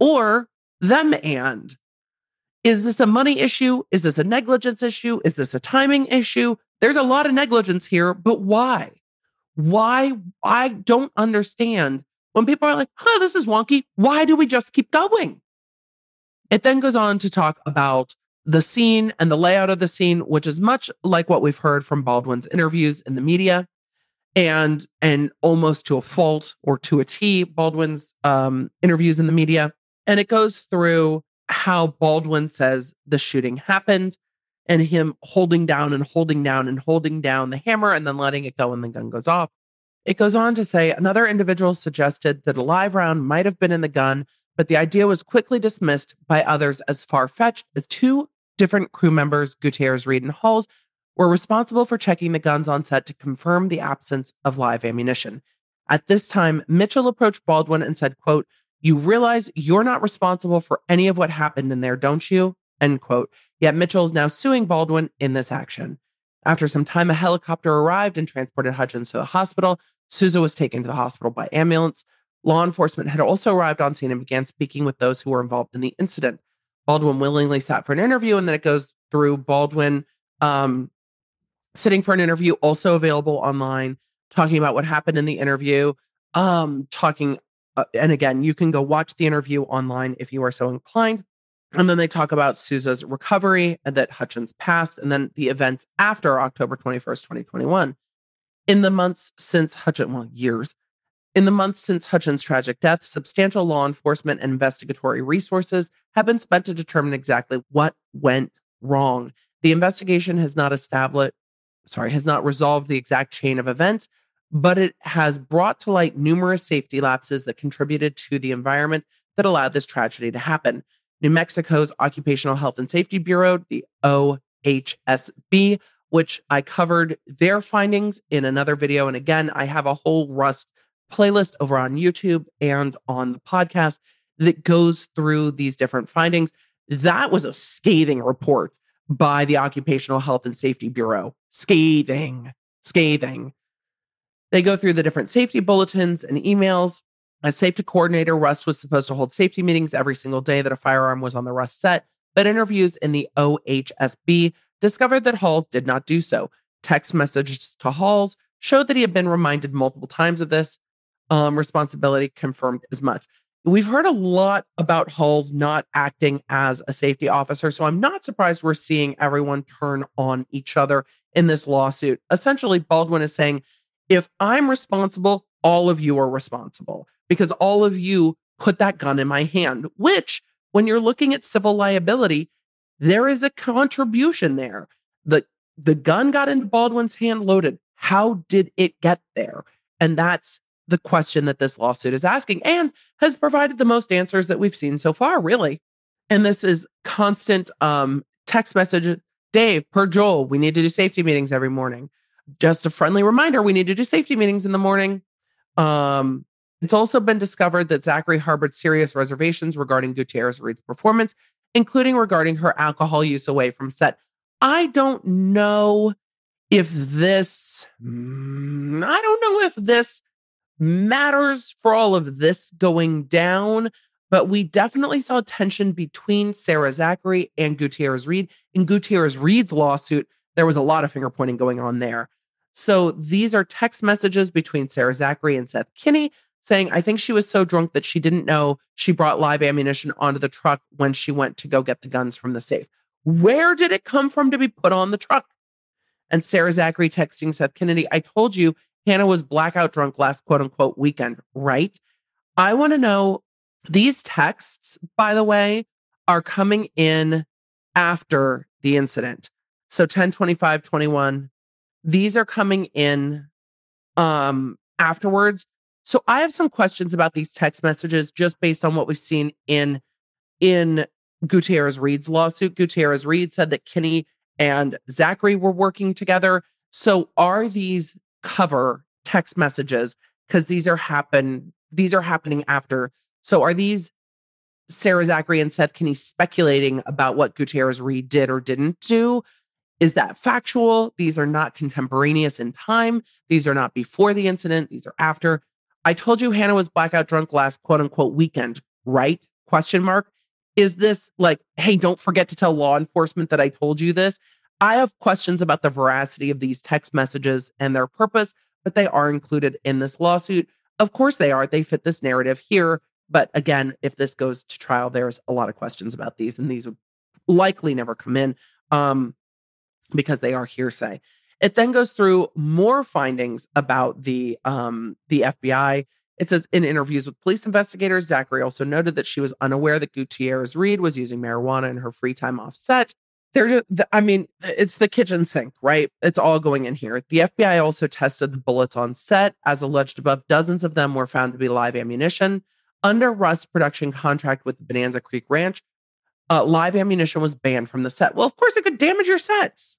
or them and. Is this a money issue? Is this a negligence issue? Is this a timing issue? There's a lot of negligence here, but why? Why? I don't understand. When people are like, huh, this is wonky, why do we just keep going? It then goes on to talk about the scene and the layout of the scene, which is much like what we've heard from Baldwin's interviews in the media and and almost to a fault or to a T, Baldwin's um, interviews in the media. And it goes through how Baldwin says the shooting happened and him holding down and holding down and holding down the hammer and then letting it go and the gun goes off. It goes on to say another individual suggested that a live round might have been in the gun, but the idea was quickly dismissed by others as far fetched as two different crew members, Gutierrez, Reed, and Halls, were responsible for checking the guns on set to confirm the absence of live ammunition. At this time, Mitchell approached Baldwin and said, quote, you realize you're not responsible for any of what happened in there, don't you? End quote. Yet Mitchell is now suing Baldwin in this action. After some time, a helicopter arrived and transported Hutchins to the hospital. Souza was taken to the hospital by ambulance. Law enforcement had also arrived on scene and began speaking with those who were involved in the incident. Baldwin willingly sat for an interview, and then it goes through Baldwin um, sitting for an interview, also available online, talking about what happened in the interview, um, talking uh, and again, you can go watch the interview online if you are so inclined. And then they talk about Souza's recovery and that Hutchins passed, and then the events after October 21st, 2021. In the months since Hutchins, well, years, in the months since Hutchins' tragic death, substantial law enforcement and investigatory resources have been spent to determine exactly what went wrong. The investigation has not established, sorry, has not resolved the exact chain of events, but it has brought to light numerous safety lapses that contributed to the environment that allowed this tragedy to happen. New Mexico's Occupational Health and Safety Bureau, the OHSB, which I covered their findings in another video. And again, I have a whole Rust playlist over on YouTube and on the podcast that goes through these different findings. That was a scathing report by the Occupational Health and Safety Bureau. Scathing, scathing. They go through the different safety bulletins and emails. As safety coordinator, Rust was supposed to hold safety meetings every single day that a firearm was on the Rust set, but interviews in the OHSB discovered that Halls did not do so. Text messages to Halls showed that he had been reminded multiple times of this. Um, responsibility confirmed as much. We've heard a lot about Halls not acting as a safety officer, so I'm not surprised we're seeing everyone turn on each other in this lawsuit. Essentially, Baldwin is saying, if I'm responsible, all of you are responsible because all of you put that gun in my hand, which, when you're looking at civil liability, there is a contribution there. The, the gun got into Baldwin's hand loaded. How did it get there? And that's the question that this lawsuit is asking and has provided the most answers that we've seen so far, really. And this is constant um, text message Dave, per Joel, we need to do safety meetings every morning. Just a friendly reminder we need to do safety meetings in the morning. Um, it's also been discovered that Zachry harbored serious reservations regarding Gutierrez Reed's performance, including regarding her alcohol use away from set. I don't know if this, mm, I don't know if this matters for all of this going down, but we definitely saw tension between Sarah Zachry and Gutierrez Reed. In Gutierrez Reed's lawsuit, there was a lot of finger pointing going on there. So these are text messages between Sarah Zachry and Seth Kenney saying, I think she was so drunk that she didn't know she brought live ammunition onto the truck when she went to go get the guns from the safe. Where did it come from to be put on the truck? And Sarah Zachry texting Seth Kennedy, I told you Hannah was blackout drunk last quote unquote weekend, right? I want to know these texts, by the way, are coming in after the incident. So 10 25 21, these are coming in um afterwards. So I have some questions about these text messages just based on what we've seen in in Gutierrez Reed's lawsuit. Gutierrez Reed said that Kenney and Zachry were working together. So are these cover text messages because these are happen these are happening after. So are these Sarah Zachry and Seth Kenney speculating about what Gutierrez Reed did or didn't do? Is that factual? These are not contemporaneous in time. These are not before the incident. These are after. I told you Hannah was blackout drunk last quote unquote weekend, right? Question mark. Is this like, hey, don't forget to tell law enforcement that I told you this? I have questions about the veracity of these text messages and their purpose, but they are included in this lawsuit. Of course, they are. They fit this narrative here. But again, if this goes to trial, there's a lot of questions about these, and these would likely never come in um, because they are hearsay. It then goes through more findings about the um, the FBI. It says in interviews with police investigators, Zachry also noted that she was unaware that Gutierrez Reed was using marijuana in her free time off set they're just, I mean, it's the kitchen sink, right? It's all going in here. The FBI also tested the bullets on set. As alleged above, dozens of them were found to be live ammunition. Under Rust's production contract with the Bonanza Creek Ranch, uh, live ammunition was banned from the set. Well, of course, it could damage your sets.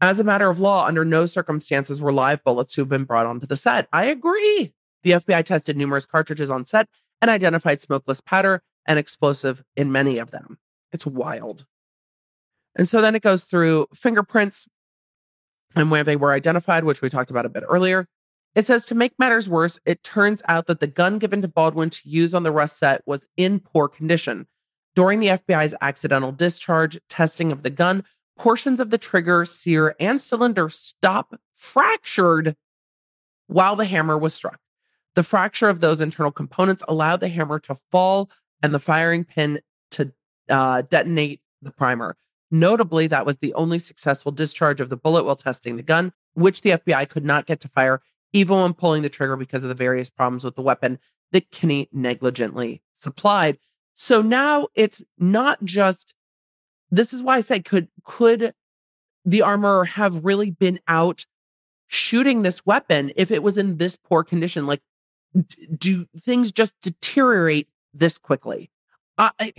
As a matter of law, under no circumstances were live bullets to have been brought onto the set. I agree. The FBI tested numerous cartridges on set and identified smokeless powder and explosive in many of them. It's wild. And so then it goes through fingerprints and where they were identified, which we talked about a bit earlier. It says to make matters worse, it turns out that the gun given to Baldwin to use on the Rust set was in poor condition. During the FBI's accidental discharge testing of the gun, portions of the trigger, sear, and cylinder stop fractured while the hammer was struck. The fracture of those internal components allowed the hammer to fall and the firing pin to uh, detonate the primer. Notably, that was the only successful discharge of the bullet while testing the gun. which the FBI could not get to fire even when pulling the trigger because of the various problems with the weapon that Kenney negligently supplied. So now it's not just this is why I say could could the armorer have really been out shooting this weapon if it was in this poor condition? Like, do things just deteriorate this quickly? I,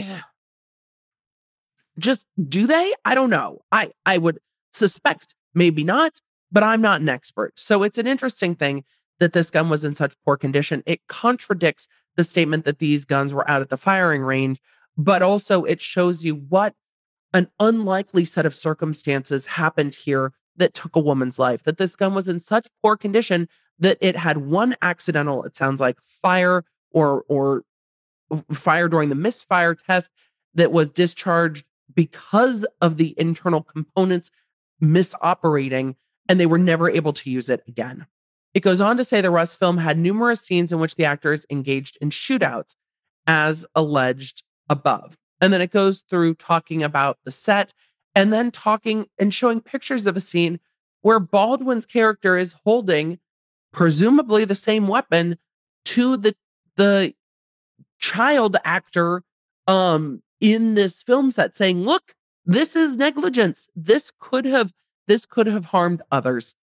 just do they? I don't know. I I would suspect maybe not, but I'm not an expert. So it's an interesting thing that this gun was in such poor condition. It contradicts the statement that these guns were out at the firing range, but also it shows you what an unlikely set of circumstances happened here that took a woman's life. That this gun was in such poor condition that it had one accidental, it sounds like fire or or fire during the misfire test that was discharged because of the internal components misoperating and they were never able to use it again. It goes on to say the Rust film had numerous scenes in which the actors engaged in shootouts, as alleged above. And then it goes through talking about the set and then talking and showing pictures of a scene where Baldwin's character is holding presumably the same weapon to the the child actor um in this film set saying look this is negligence this could have this could have harmed others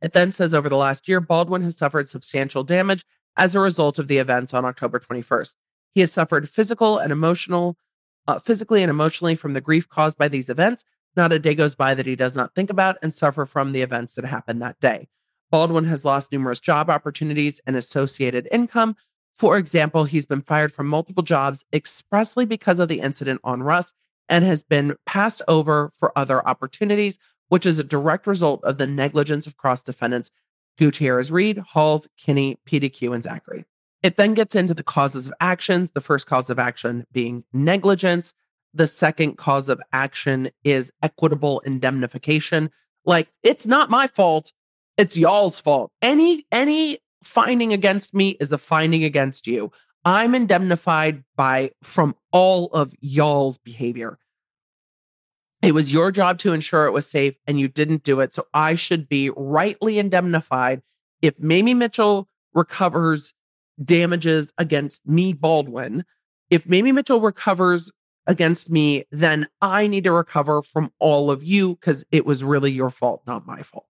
it then says over the last year Baldwin has suffered substantial damage as a result of the events on October 21st he has suffered physical and emotional uh, physically and emotionally from the grief caused by these events. Not a day goes by that he does not think about and suffer from the events that happened that day. Baldwin has lost numerous job opportunities and associated income. For example, he's been fired from multiple jobs expressly because of the incident on Rust and has been passed over for other opportunities, which is a direct result of the negligence of cross defendants Gutierrez Reed, Halls, Kenney, PDQ, and Zachry. It then gets into the causes of actions, the first cause of action being negligence. The second cause of action is equitable indemnification. Like it's not my fault, it's y'all's fault. Any any finding against me is a finding against you. I'm indemnified by from all of y'all's behavior. It was your job to ensure it was safe and you didn't do it. So I should be rightly indemnified if Mamie Mitchell recovers damages against me, Baldwin. If Mamie Mitchell recovers against me, then I need to recover from all of you because it was really your fault, not my fault.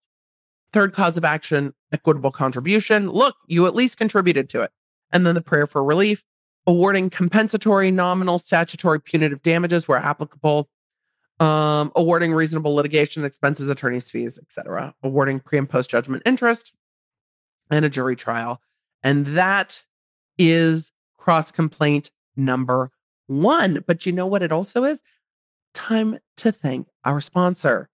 Third cause of action, equitable contribution. Look, you at least contributed to it. And then the prayer for relief, awarding compensatory, nominal, statutory, punitive damages where applicable, um, awarding reasonable litigation expenses, attorney's fees, etc., awarding pre and post judgment interest, and a jury trial. And that is cross complaint number one. But you know what it also is? Time to thank our sponsor.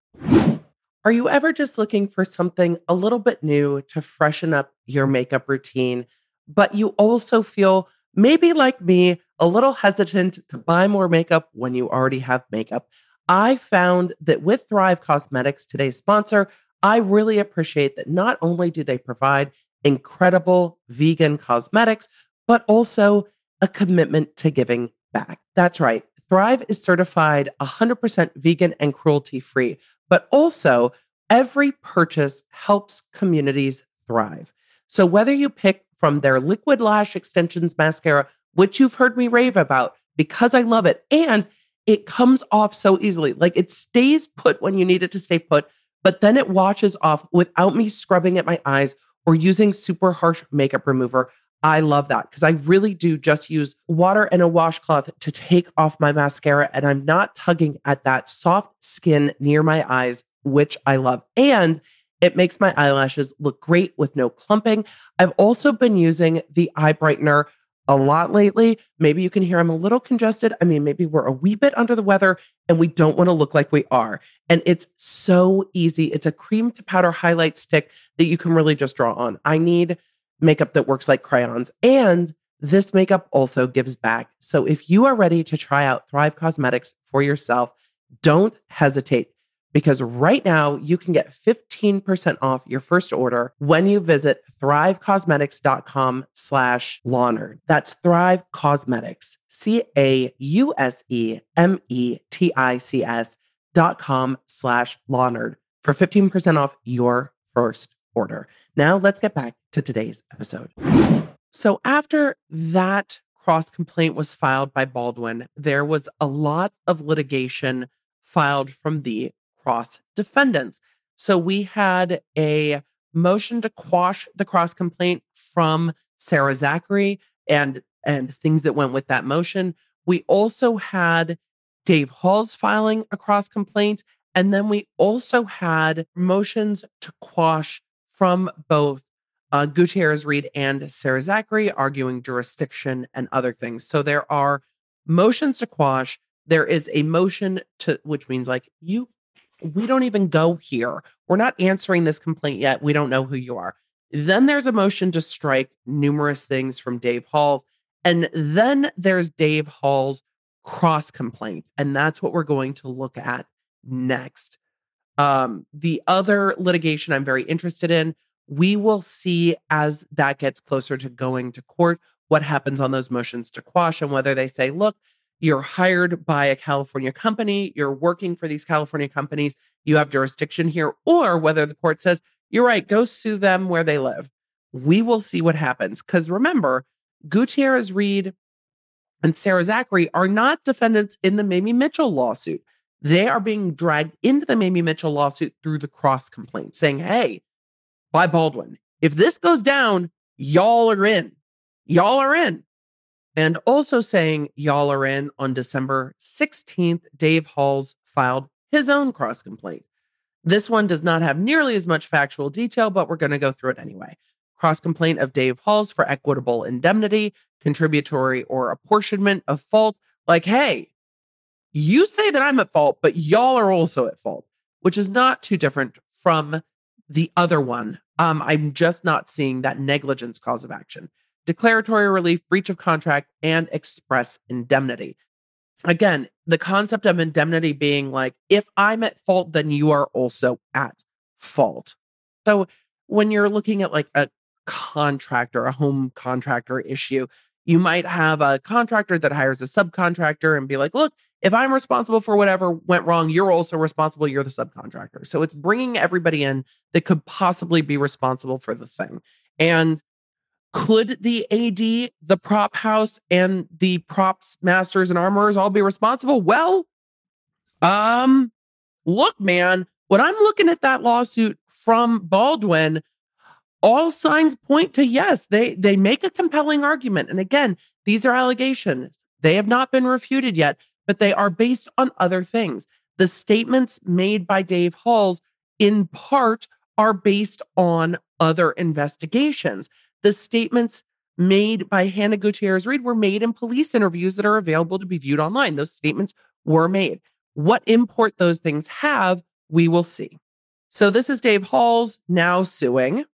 Are you ever just looking for something a little bit new to freshen up your makeup routine, but you also feel maybe like me, a little hesitant to buy more makeup when you already have makeup? I found that with Thrive Causemetics, today's sponsor, I really appreciate that not only do they provide incredible vegan cosmetics, but also a commitment to giving back. That's right. Thrive is certified 100% vegan and cruelty free, but also every purchase helps communities thrive. So whether you pick from their liquid lash extensions mascara, which you've heard me rave about because I love it, and it comes off so easily. Like it stays put when you need it to stay put, but then it washes off without me scrubbing at my eyes or using super harsh makeup remover. I love that because I really do just use water and a washcloth to take off my mascara and I'm not tugging at that soft skin near my eyes, which I love. And it makes my eyelashes look great with no clumping. I've also been using the eye brightener a lot lately. Maybe you can hear I'm a little congested. I mean, maybe we're a wee bit under the weather and we don't want to look like we are. And it's so easy. It's a cream to powder highlight stick that you can really just draw on. I need makeup that works like crayons. And this makeup also gives back. So if you are ready to try out Thrive Causemetics for yourself, don't hesitate because right now you can get 15% off your first order when you visit thrivecausemetics.com slash Lawnerd. That's Thrive Causemetics, C-A-U-S-E-M-E-T-I-C-S dot com slash Lawnerd for 15% off your first order. Now let's get back to today's episode. So after that cross complaint was filed by Baldwin, there was a lot of litigation filed from the cross defendants. So we had a motion to quash the cross complaint from Sarah Zachry and and things that went with that motion. We also had Dave Halls filing a cross complaint and then we also had motions to quash from both uh, Gutierrez Reed and Sarah Zachry arguing jurisdiction and other things. So there are motions to quash. There is a motion to, which means like you, we don't even go here. We're not answering this complaint yet. We don't know who you are. Then there's a motion to strike numerous things from Dave Hall. And then there's Dave Hall's cross complaint. And that's what we're going to look at next. Um, the other litigation I'm very interested in we will see as that gets closer to going to court what happens on those motions to quash and whether they say, look, you're hired by a California company, you're working for these California companies, you have jurisdiction here, or whether the court says, you're right, go sue them where they live. We will see what happens. Because remember, Gutierrez Reed and Sarah Zachry are not defendants in the Mamie Mitchell lawsuit. They are being dragged into the Mamie Mitchell lawsuit through the cross complaint, saying, hey, by Baldwin. If this goes down, y'all are in. Y'all are in. And also saying y'all are in on December 16th, Dave Halls filed his own cross complaint. This one does not have nearly as much factual detail, but we're going to go through it anyway. Cross complaint of Dave Halls for equitable indemnity, contributory or apportionment of fault. Like, hey, you say that I'm at fault, but y'all are also at fault, which is not too different from the other one, um, I'm just not seeing that negligence cause of action. Declaratory relief, breach of contract, and express indemnity. Again, the concept of indemnity being like, if I'm at fault, then you are also at fault. So when you're looking at like a contractor, a home contractor issue, you might have a contractor that hires a subcontractor and be like, look, if I'm responsible for whatever went wrong, you're also responsible. You're the subcontractor. So it's bringing everybody in that could possibly be responsible for the thing. And could the AD, the prop house, and the props masters and armorers all be responsible? Well, um, look, man, when I'm looking at that lawsuit from Baldwin, all signs point to yes. They they make a compelling argument. And again, these are allegations. They have not been refuted yet but they are based on other things. The statements made by Dave Halls, in part, are based on other investigations. The statements made by Hannah Gutierrez Reed were made in police interviews that are available to be viewed online. Those statements were made. What import those things have, we will see. So, this is Dave Halls now suing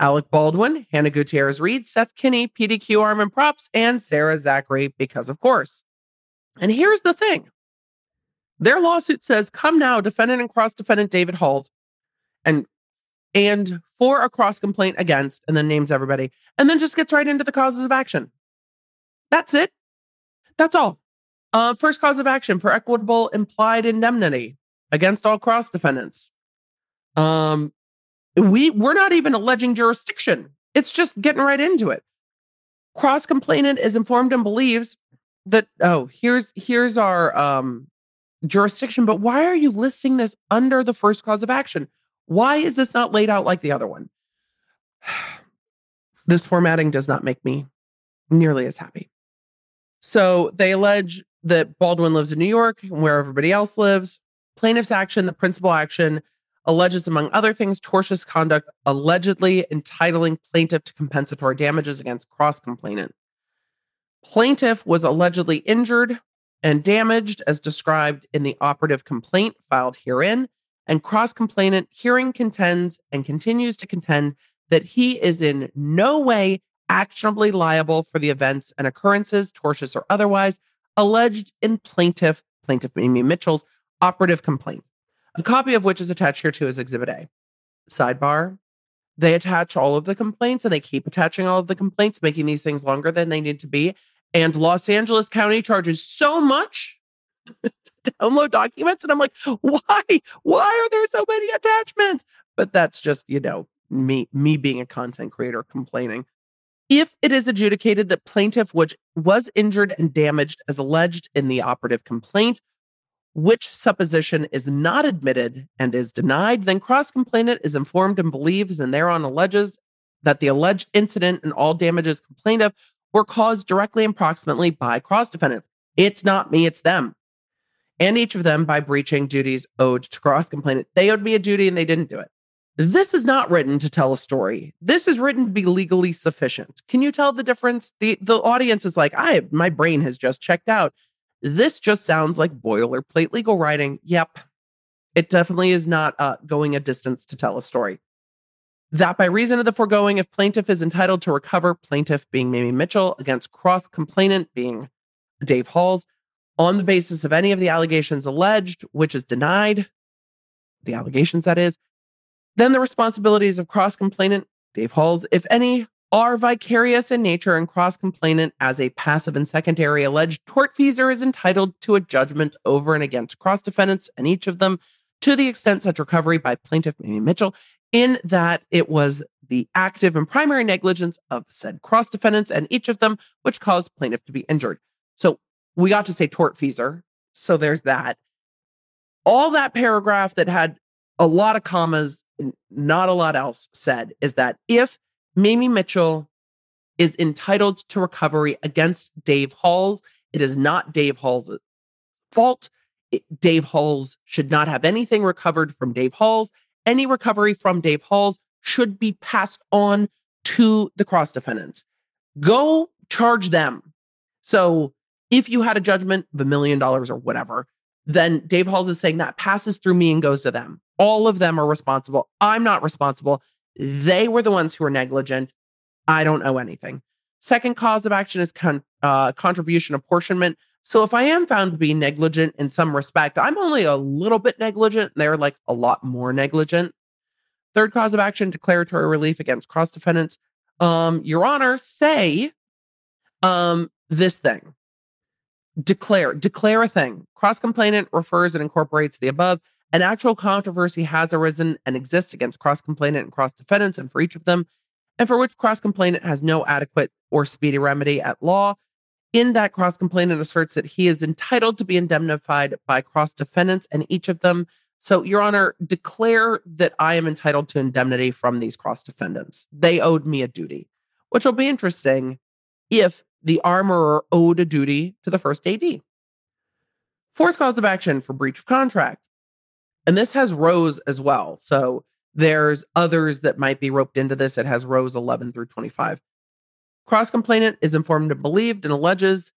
Alec Baldwin, Hannah Gutierrez Reed, Seth Kenney, PDQ Arm and Props, and Sarah Zachry, because of course. And here's the thing their lawsuit says, come now, defendant and cross defendant David Halls, and and for a cross complaint against, and then names everybody, and then just gets right into the causes of action. That's it. That's all. Uh, first cause of action for equitable implied indemnity against all cross defendants. Um, we we're not even alleging jurisdiction. It's just getting right into it. Cross complainant is informed and believes that oh here's here's our um jurisdiction but why are you listing this under the first cause of action? Why is this not laid out like the other one? This formatting does not make me nearly as happy. So they allege that baldwin lives in new york and where everybody else lives. Plaintiff's action the principal action alleges among other things tortious conduct allegedly entitling plaintiff to compensatory damages against cross complainant Plaintiff was allegedly injured and damaged as described in the operative complaint filed herein, and cross complainant hearing contends and continues to contend that he is in no way actionably liable for the events and occurrences, tortious or otherwise, alleged in plaintiff, plaintiff Mamie Mitchell's operative complaint, a copy of which is attached here to as Exhibit A. Sidebar they attach all of the complaints and they keep attaching all of the complaints, making these things longer than they need to be. And Los Angeles County charges so much to download documents. And I'm like, why? Why are there so many attachments? But that's just, you know, me, me being a content creator complaining. If it is adjudicated that plaintiff which was injured and damaged as alleged in the operative complaint, which supposition is not admitted and is denied, then cross complainant is informed and believes and thereon alleges that the alleged incident and all damages complained of were caused directly and proximately by cross defendants. It's not me, it's them. And each of them by breaching duties owed to cross complainant. They owed me a duty and they didn't do it. This is not written to tell a story. This is written to be legally sufficient. Can you tell the difference? The the audience is like, I my brain has just checked out. This just sounds like boilerplate legal writing. Yep. It definitely is not uh, going a distance to tell a story. That by reason of the foregoing, if plaintiff is entitled to recover, plaintiff being Mamie Mitchell against cross complainant being Dave Halls, on the basis of any of the allegations alleged, which is denied, the allegations that is, then the responsibilities of cross complainant, Dave Halls, if any, are vicarious in nature and cross complainant as a passive and secondary alleged tortfeasor is entitled to a judgment over and against cross defendants and each of them to the extent such recovery by plaintiff Mamie Mitchell in that it was the active and primary negligence of said cross defendants and each of them which caused plaintiff to be injured. So we got to say tortfeasor. So there's that. All that paragraph that had a lot of commas, not a lot else said, is that if Mamie Mitchell is entitled to recovery against Dave Halls, it is not Dave Halls' fault. It, Dave Halls should not have anything recovered from Dave Halls. Any recovery from Dave Halls should be passed on to the cross defendants. Go charge them. So if you had a judgment of a million dollars or whatever, then Dave Halls is saying that passes through me and goes to them. All of them are responsible. I'm not responsible. They were the ones who were negligent. I don't owe anything. Second cause of action is con- uh, contribution apportionment. So if I am found to be negligent in some respect, I'm only a little bit negligent. They're like a lot more negligent. Third cause of action, declaratory relief against cross defendants. Um, Your Honor, say um, this thing declare declare a thing cross complainant refers and incorporates the above an actual controversy has arisen and exists against cross complainant and cross defendants and for each of them and for which cross complainant has no adequate or speedy remedy at law in that cross complainant asserts that he is entitled to be indemnified by cross defendants and each of them so your honor declare that i am entitled to indemnity from these cross defendants they owed me a duty which will be interesting if the armorer owed a duty to the first AD. Fourth cause of action for breach of contract. And this has Roes as well. So there's others that might be roped into this. It has Roes 11 through 25. Cross complainant is informed and believed and alleges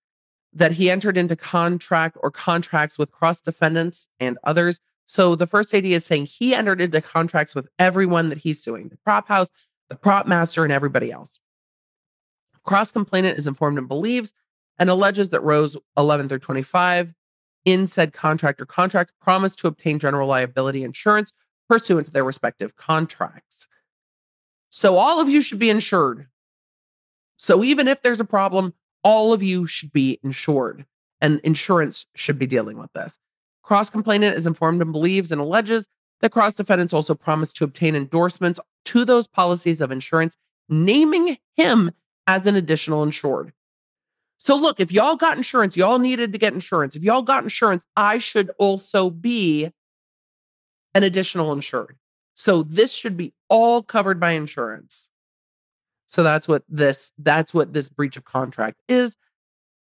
that he entered into contract or contracts with cross defendants and others. So the first AD is saying he entered into contracts with everyone that he's suing the prop house, the prop master, and everybody else. Cross complainant is informed and believes and alleges that Roes 11 through 25 in said contract or contract promised to obtain general liability insurance pursuant to their respective contracts. So all of you should be insured. So even if there's a problem, all of you should be insured and insurance should be dealing with this. Cross complainant is informed and believes and alleges that cross defendants also promised to obtain endorsements to those policies of insurance, naming him as an additional insured. So, look, if y'all got insurance, y'all needed to get insurance. If y'all got insurance, I should also be an additional insured. So, this should be all covered by insurance. So that's what this that's what this breach of contract is.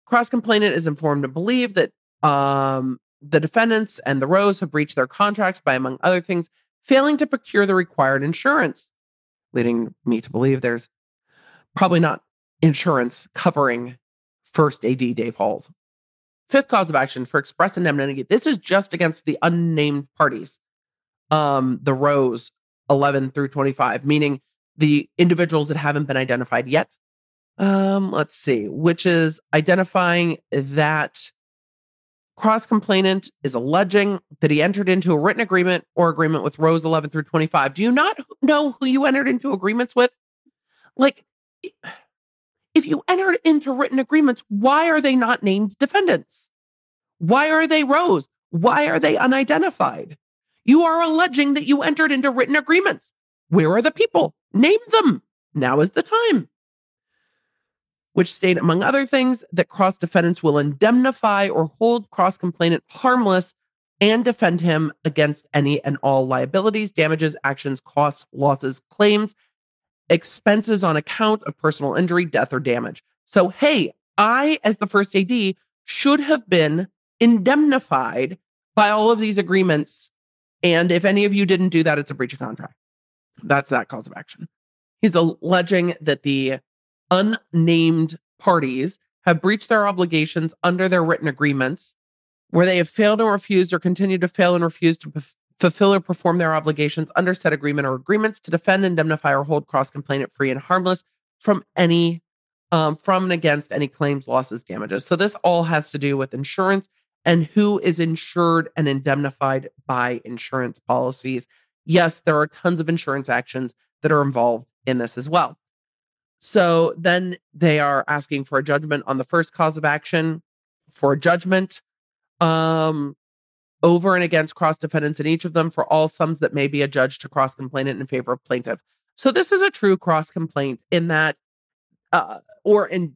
Cross complainant is informed to believe that um, the defendants and the Roes have breached their contracts by, among other things, failing to procure the required insurance, leading me to believe there's probably not insurance covering first AD Dave Halls. Fifth cause of action for express indemnity. This is just against the unnamed parties. Um, the Roes 11 through 25, meaning the individuals that haven't been identified yet. Um, let's see, which is identifying that cross complainant is alleging that he entered into a written agreement or agreement with Roes 11 through 25. Do you not know who you entered into agreements with? Like, if you entered into written agreements, why are they not named defendants? Why are they Roes? Why are they unidentified? You are alleging that you entered into written agreements. Where are the people? Name them. Now is the time. Which state, among other things, that cross defendants will indemnify or hold cross complainant harmless and defend him against any and all liabilities, damages, actions, costs, losses, claims, expenses on account of personal injury, death, or damage. So, hey, I, as the first AD, should have been indemnified by all of these agreements. And if any of you didn't do that, it's a breach of contract. That's that cause of action. He's alleging that the unnamed parties have breached their obligations under their written agreements, where they have failed or refused or continue to fail and refuse to fulfill or perform their obligations under said agreement or agreements to defend, indemnify, or hold cross complainant free and harmless from any um, from and against any claims, losses, damages. So this all has to do with insurance and who is insured and indemnified by insurance policies. Yes, there are tons of insurance actions that are involved in this as well. So then they are asking for a judgment on the first cause of action for a judgment um, over and against cross defendants in each of them for all sums that may be adjudged to cross complainant in favor of plaintiff. So this is a true cross complaint in that, uh, or in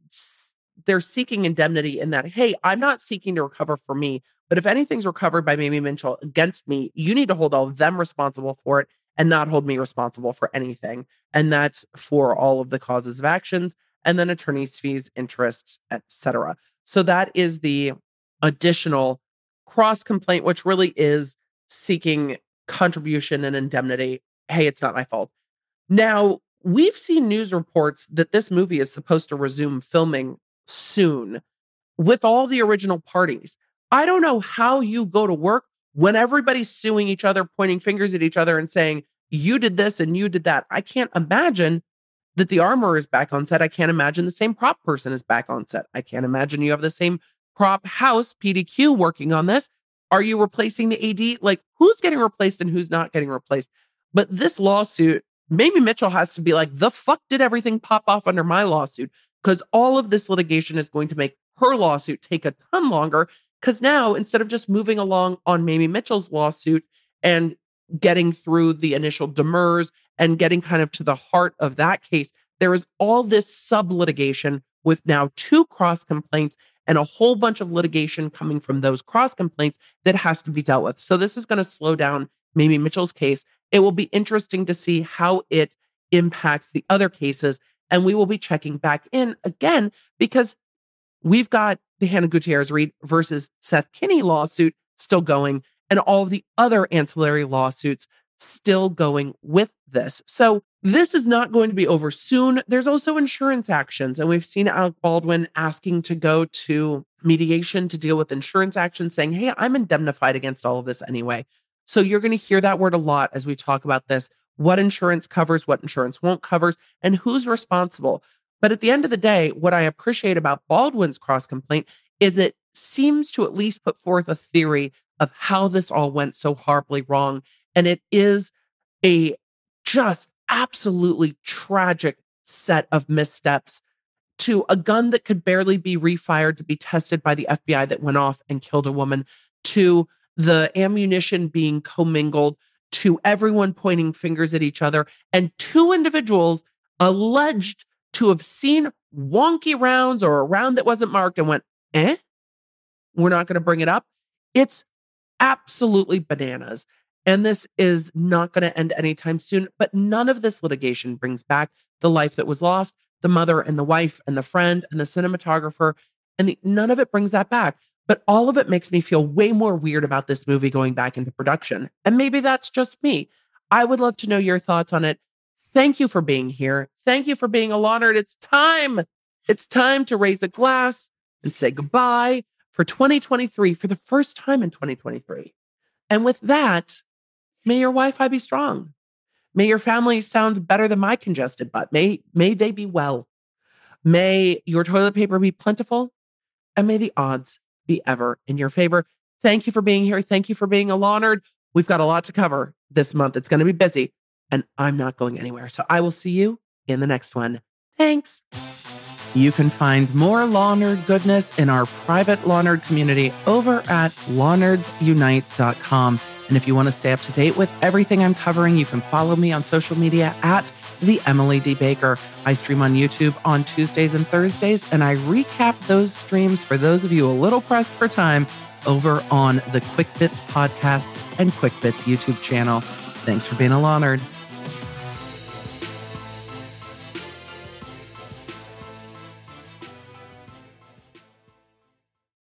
they're seeking indemnity in that, hey, I'm not seeking to recover for me, but if anything's recovered by Mamie Mitchell against me, you need to hold all of them responsible for it and not hold me responsible for anything. And that's for all of the causes of actions and then attorney's fees, interests, etc. So that is the additional cross complaint, which really is seeking contribution and indemnity. Hey, it's not my fault. Now, we've seen news reports that this movie is supposed to resume filming soon with all the original parties. I don't know how you go to work when everybody's suing each other, pointing fingers at each other and saying, you did this and you did that. I can't imagine that the armor is back on set. I can't imagine the same prop person is back on set. I can't imagine you have the same prop house PDQ working on this. Are you replacing the AD? Like, who's getting replaced and who's not getting replaced? But this lawsuit, Mamie Mitchell has to be like, the fuck did everything pop off under my lawsuit? Because all of this litigation is going to make her lawsuit take a ton longer. Because now, instead of just moving along on Mamie Mitchell's lawsuit and getting through the initial demurs and getting kind of to the heart of that case, there is all this sub litigation with now two cross complaints and a whole bunch of litigation coming from those cross complaints that has to be dealt with. So this is going to slow down Mamie Mitchell's case. It will be interesting to see how it impacts the other cases. And we will be checking back in again because we've got the Hannah Gutierrez Reed versus Seth Kenney lawsuit still going and all of the other ancillary lawsuits still going with this. So this is not going to be over soon. There's also insurance actions, and we've seen Alec Baldwin asking to go to mediation to deal with insurance actions, saying, Hey, I'm indemnified against all of this anyway. So you're going to hear that word a lot as we talk about this what insurance covers, what insurance won't covers, and who's responsible. But at the end of the day, what I appreciate about Baldwin's cross complaint is it seems to at least put forth a theory of how this all went so horribly wrong. And it is a just absolutely tragic set of missteps to a gun that could barely be refired to be tested by the FBI that went off and killed a woman, to the ammunition being commingled, to everyone pointing fingers at each other, and two individuals alleged to have seen wonky rounds or a round that wasn't marked and went, eh, we're not going to bring it up. It's absolutely bananas. And this is not going to end anytime soon. But none of this litigation brings back the life that was lost, the mother and the wife and the friend and the cinematographer. And the, none of it brings that back. But all of it makes me feel way more weird about this movie going back into production. And maybe that's just me. I would love to know your thoughts on it. Thank you for being here. Thank you for being a law nerd. It's time. It's time to raise a glass and say goodbye for 2023 for the first time in 2023. And with that, may your Wi Fi be strong. May your family sound better than my congested butt. May, may they be well. May your toilet paper be plentiful. And may the odds be ever in your favor. Thank you for being here. Thank you for being a law nerd. We've got a lot to cover this month. It's going to be busy, and I'm not going anywhere. So I will see you in the next one. Thanks. You can find more Law Nerd goodness in our private Law Nerd community over at lawnerdsunite.com. And if you want to stay up to date with everything I'm covering, you can follow me on social media at the Emily D. Baker. I stream on YouTube on Tuesdays and Thursdays, and I recap those streams for those of you a little pressed for time over on the Quick Bits podcast and Quick Bits YouTube channel. Thanks for being a Law Nerd.